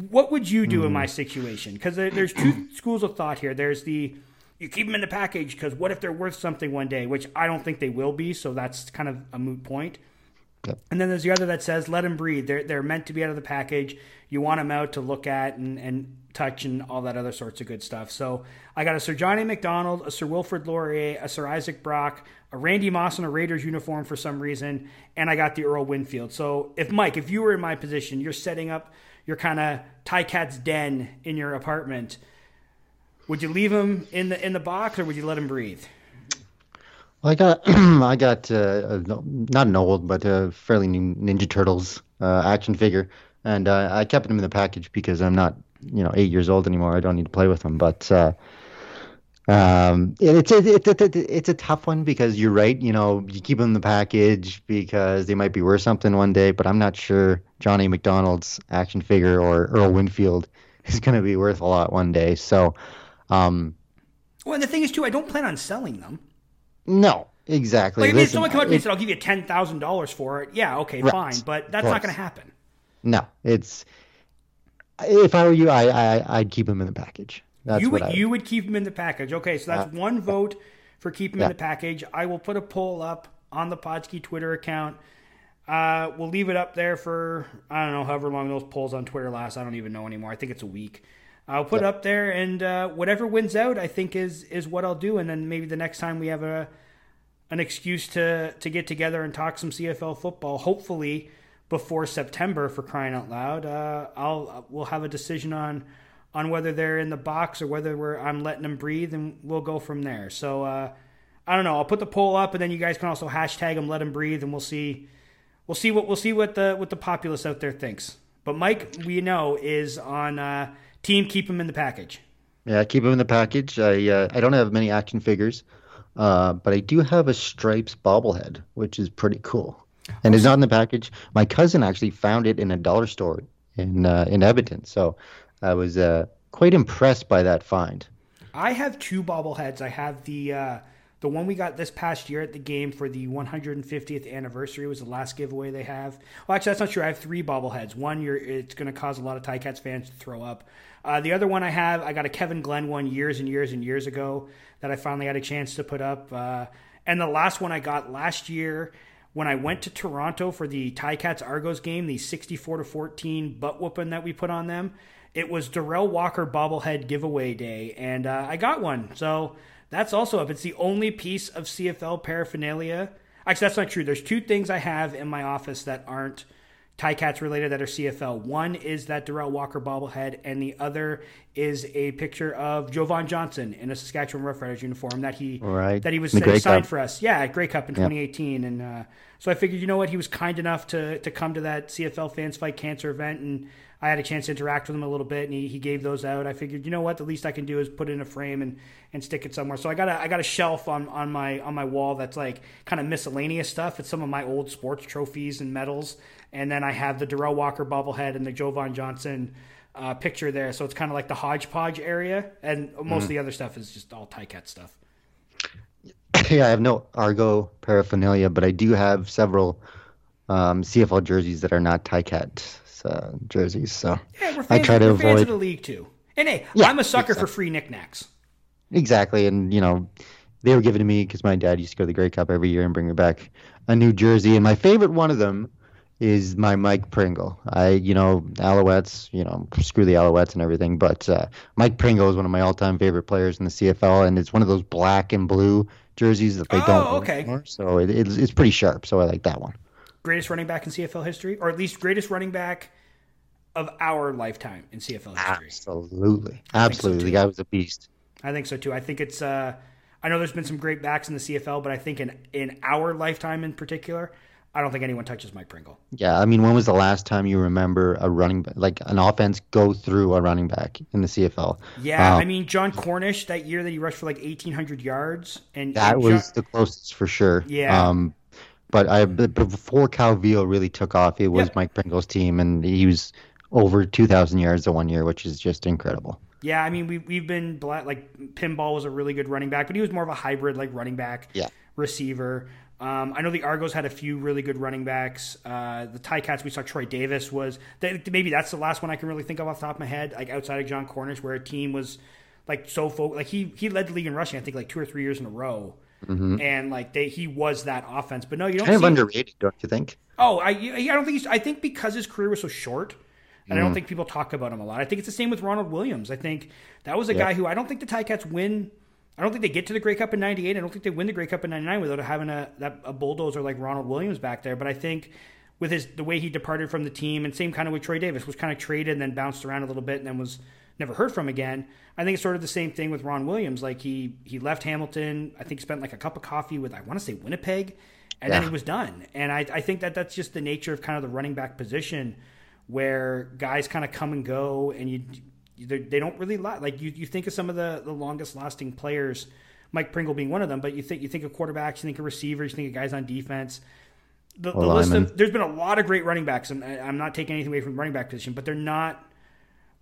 What would you do mm. in my hmm. situation? Because there's two schools of thought here. There's the you keep them in the package because what if they're worth something one day, which I don't think they will be. So that's kind of a moot point. Yep. And then there's the other that says let them breathe. They're they're meant to be out of the package. You want them out to look at and and touch and all that other sorts of good stuff. So I got a Sir John A. Macdonald, a Sir Wilfrid Laurier, a Sir Isaac Brock, a Randy Moss in a Raiders uniform for some reason, and I got the Earl Winfield. So if Mike, if you were in my position, you're setting up your kind of Ticats den in your apartment. Would you leave him in the in the box or would you let him breathe? I got I got uh, not an old but a fairly new Ninja Turtles uh, action figure, and uh, I kept them in the package because I'm not you know eight years old anymore. I don't need to play with them, but. Uh, um, it's a, it's a, it's a tough one because you're right. You know, you keep them in the package because they might be worth something one day, but I'm not sure John A. Macdonald's action figure or Earl Winfield is going to be worth a lot one day. So, um, well, and the thing is too, I don't plan on selling them. No, exactly. Like, I mean, Listen, if someone come up to me and said, "I'll give you ten thousand dollars for it," yeah, okay, right, fine, but that's not going to happen. No, it's if I were you, I, I I'd keep them in the package. That's you would you would keep them in the package. Okay, so that's uh, one vote for keeping yeah. in the package. I will put a poll up on the Podski Twitter account. Uh, we'll leave it up there for I don't know however long those polls on Twitter last. I don't even know anymore. I think it's a week. I'll put yeah. up there, and uh, whatever wins out, I think is is what I'll do. And then maybe the next time we have a an excuse to to get together and talk some CFL football, hopefully before September, for crying out loud, uh, I'll we'll have a decision on on whether they're in the box or whether we're I'm letting them breathe, and we'll go from there. So uh, I don't know. I'll put the poll up, and then you guys can also hashtag them, let them breathe, and we'll see. We'll see what we'll see what the what the populace out there thinks. But Mike, we know is on uh, team keep them in the package. Yeah, keep them in the package. I uh, I don't have many action figures, uh, but I do have a Stripes bobblehead, which is pretty cool. And it's not in the package. My cousin actually found it in a dollar store in uh, in Edmonton. So I was uh, quite impressed by that find. I have two bobbleheads. I have the uh, the one we got this past year at the game for the 150th anniversary was the last giveaway they have. Well, actually, that's not true. I have three bobbleheads. One, you're, it's going to cause a lot of Ticats fans to throw up. Uh, the other one I have, I got a Kevin Glenn one years and years and years ago that I finally had a chance to put up. Uh, and the last one I got last year when I went to Toronto for the Ticats Argos game, the 64 to 14 butt whooping that we put on them it was Derel Walker bobblehead giveaway day, and uh, I got one. So that's also up. It's the only piece of CFL paraphernalia. Actually, that's not true. There's two things I have in my office that aren't Ticats related that are CFL. One is that Derel Walker bobblehead, and the other is a picture of Jovon Johnson in a Saskatchewan Roughriders uniform that he right. that he was signed Cup. for us. Yeah, at Grey Cup in 2018, and uh, so I figured, you know what, he was kind enough to to come to that CFL Fans Fight Cancer event and I had a chance to interact with him a little bit, and he, he gave those out. I figured, you know what, the least I can do is put it in a frame and, and stick it somewhere. So I got a I got a shelf on, on my on my wall that's like kind of miscellaneous stuff. It's some of my old sports trophies and medals, and then I have the Derel Walker bobblehead and the Jovon Johnson uh, picture there. So it's kind of like the hodgepodge area, and most mm. of mm-hmm. the other stuff is just all Ticat stuff. Yeah, I have no Argo paraphernalia, but I do have several um, CFL jerseys that are not Ticat Jets uh, jerseys. So Yeah, we're I try to we're fans of avoid the league too. And hey, Yeah, I'm a sucker for free knickknacks. exactly, and you know, they were given to me because my dad used to go to the Grey Cup every year and bring me back a new jersey. And my favorite one of them is my Mike Pringle. I, you know, Alouettes, you know, screw the Alouettes and everything, but uh, Mike Pringle is one of my all-time favorite players in the CFL, and it's one of those black and blue jerseys that they Oh, don't wear okay. anymore. So it, it's it's pretty sharp. So I like that one. Greatest running back in CFL history, or at least greatest running back of our lifetime in CFL history. Absolutely, absolutely. too. the guy was a beast. I think so too. I think it's. Uh, I know there's been some great backs in the CFL, but I think in in our lifetime in particular, I don't think anyone touches Mike Pringle. Yeah, I mean, when was the last time you remember a running back, like an offense go through a running back in the CFL? Yeah, Um, I mean Jon Cornish that year that he rushed for like 1,800 yards, and That and was John- the closest for sure. Yeah. Um, but I before Calvillo really took off, it was. Mike Pringle's team, and he was over 2,000 yards the one year, which is just incredible. yeah. I mean we we've been like Pinball was a really good running back, but he was more of a hybrid like running back, Yeah. receiver. Um, I know the Argos had a few really good running backs. Uh, the Ticats, we saw Troy Davis was that, maybe that's the last one I can really think of off the top of my head, like outside of Jon Cornish, where a team was like so fo- like he he led the league in rushing, I think like two or three years in a row, and like they he was that offense. But no, you don't Mm-hmm. Kind of underrated, don't you think? Oh, I, I don't think he's. I think because his career was so short, and I Mm. don't think people talk about him a lot. I think it's the same with Ronald Williams. I think that was a guy who I don't think the Ticats win. I don't think they get to the Grey Cup in '98. I don't think they win the Grey Cup in '99 without having a that, a bulldozer like Ronald Williams back there. But I think with his the way he departed from the team, and same kind of with Troy Davis, was kind of traded and then bounced around a little bit, and then was never heard from again. I think it's sort of the same thing with Ron Williams. Like he he left Hamilton. I think spent like a cup of coffee with I want to say Winnipeg, and then Yeah. he was done. And I, I think that that's just the nature of kind of the running back position, where guys kind of come and go, and you they they don't really la- like you. You think of some of the the longest lasting players, Mike Pringle being one of them, but you think you think of quarterbacks, you think of receivers, you think of guys on defense. The, the list of there's been a lot of great running backs, and I'm not taking anything away from the running back position, but they're not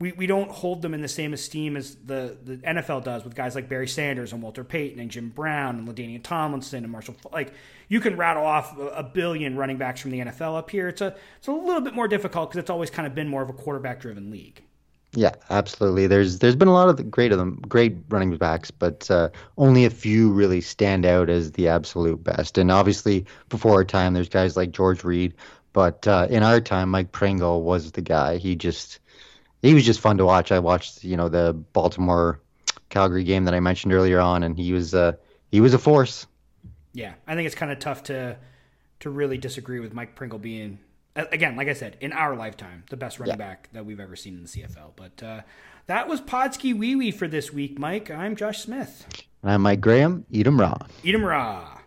we, we don't hold them in the same esteem as the, the NFL does with guys like Barry Sanders and Walter Payton and Jim Brown and LaDainian Tomlinson and Marshall. Like you can rattle off a, a billion running backs from the NFL up here. It's a it's a little bit more difficult because it's always kind of been more of a quarterback driven league. Yeah, absolutely. There's there's been a lot of great of them, great running backs, but uh, only a few really stand out as the absolute best. And obviously, before our time, there's guys like George Reed, but uh, in our time, Mike Pringle was the guy. He just he was just fun to watch. I watched you know the Baltimore Calgary game that I mentioned earlier on, and he was uh, he was a force. Yeah, I think it's kind of tough to to really disagree with Mike Pringle being again, like I said, in our lifetime, the best running Yeah. back that we've ever seen in the CFL. But uh, that was Podsky Wee Wee for this week, Mike. I'm Josh Smith. And I'm Mike Graham. Eat 'em raw. Eat 'em raw.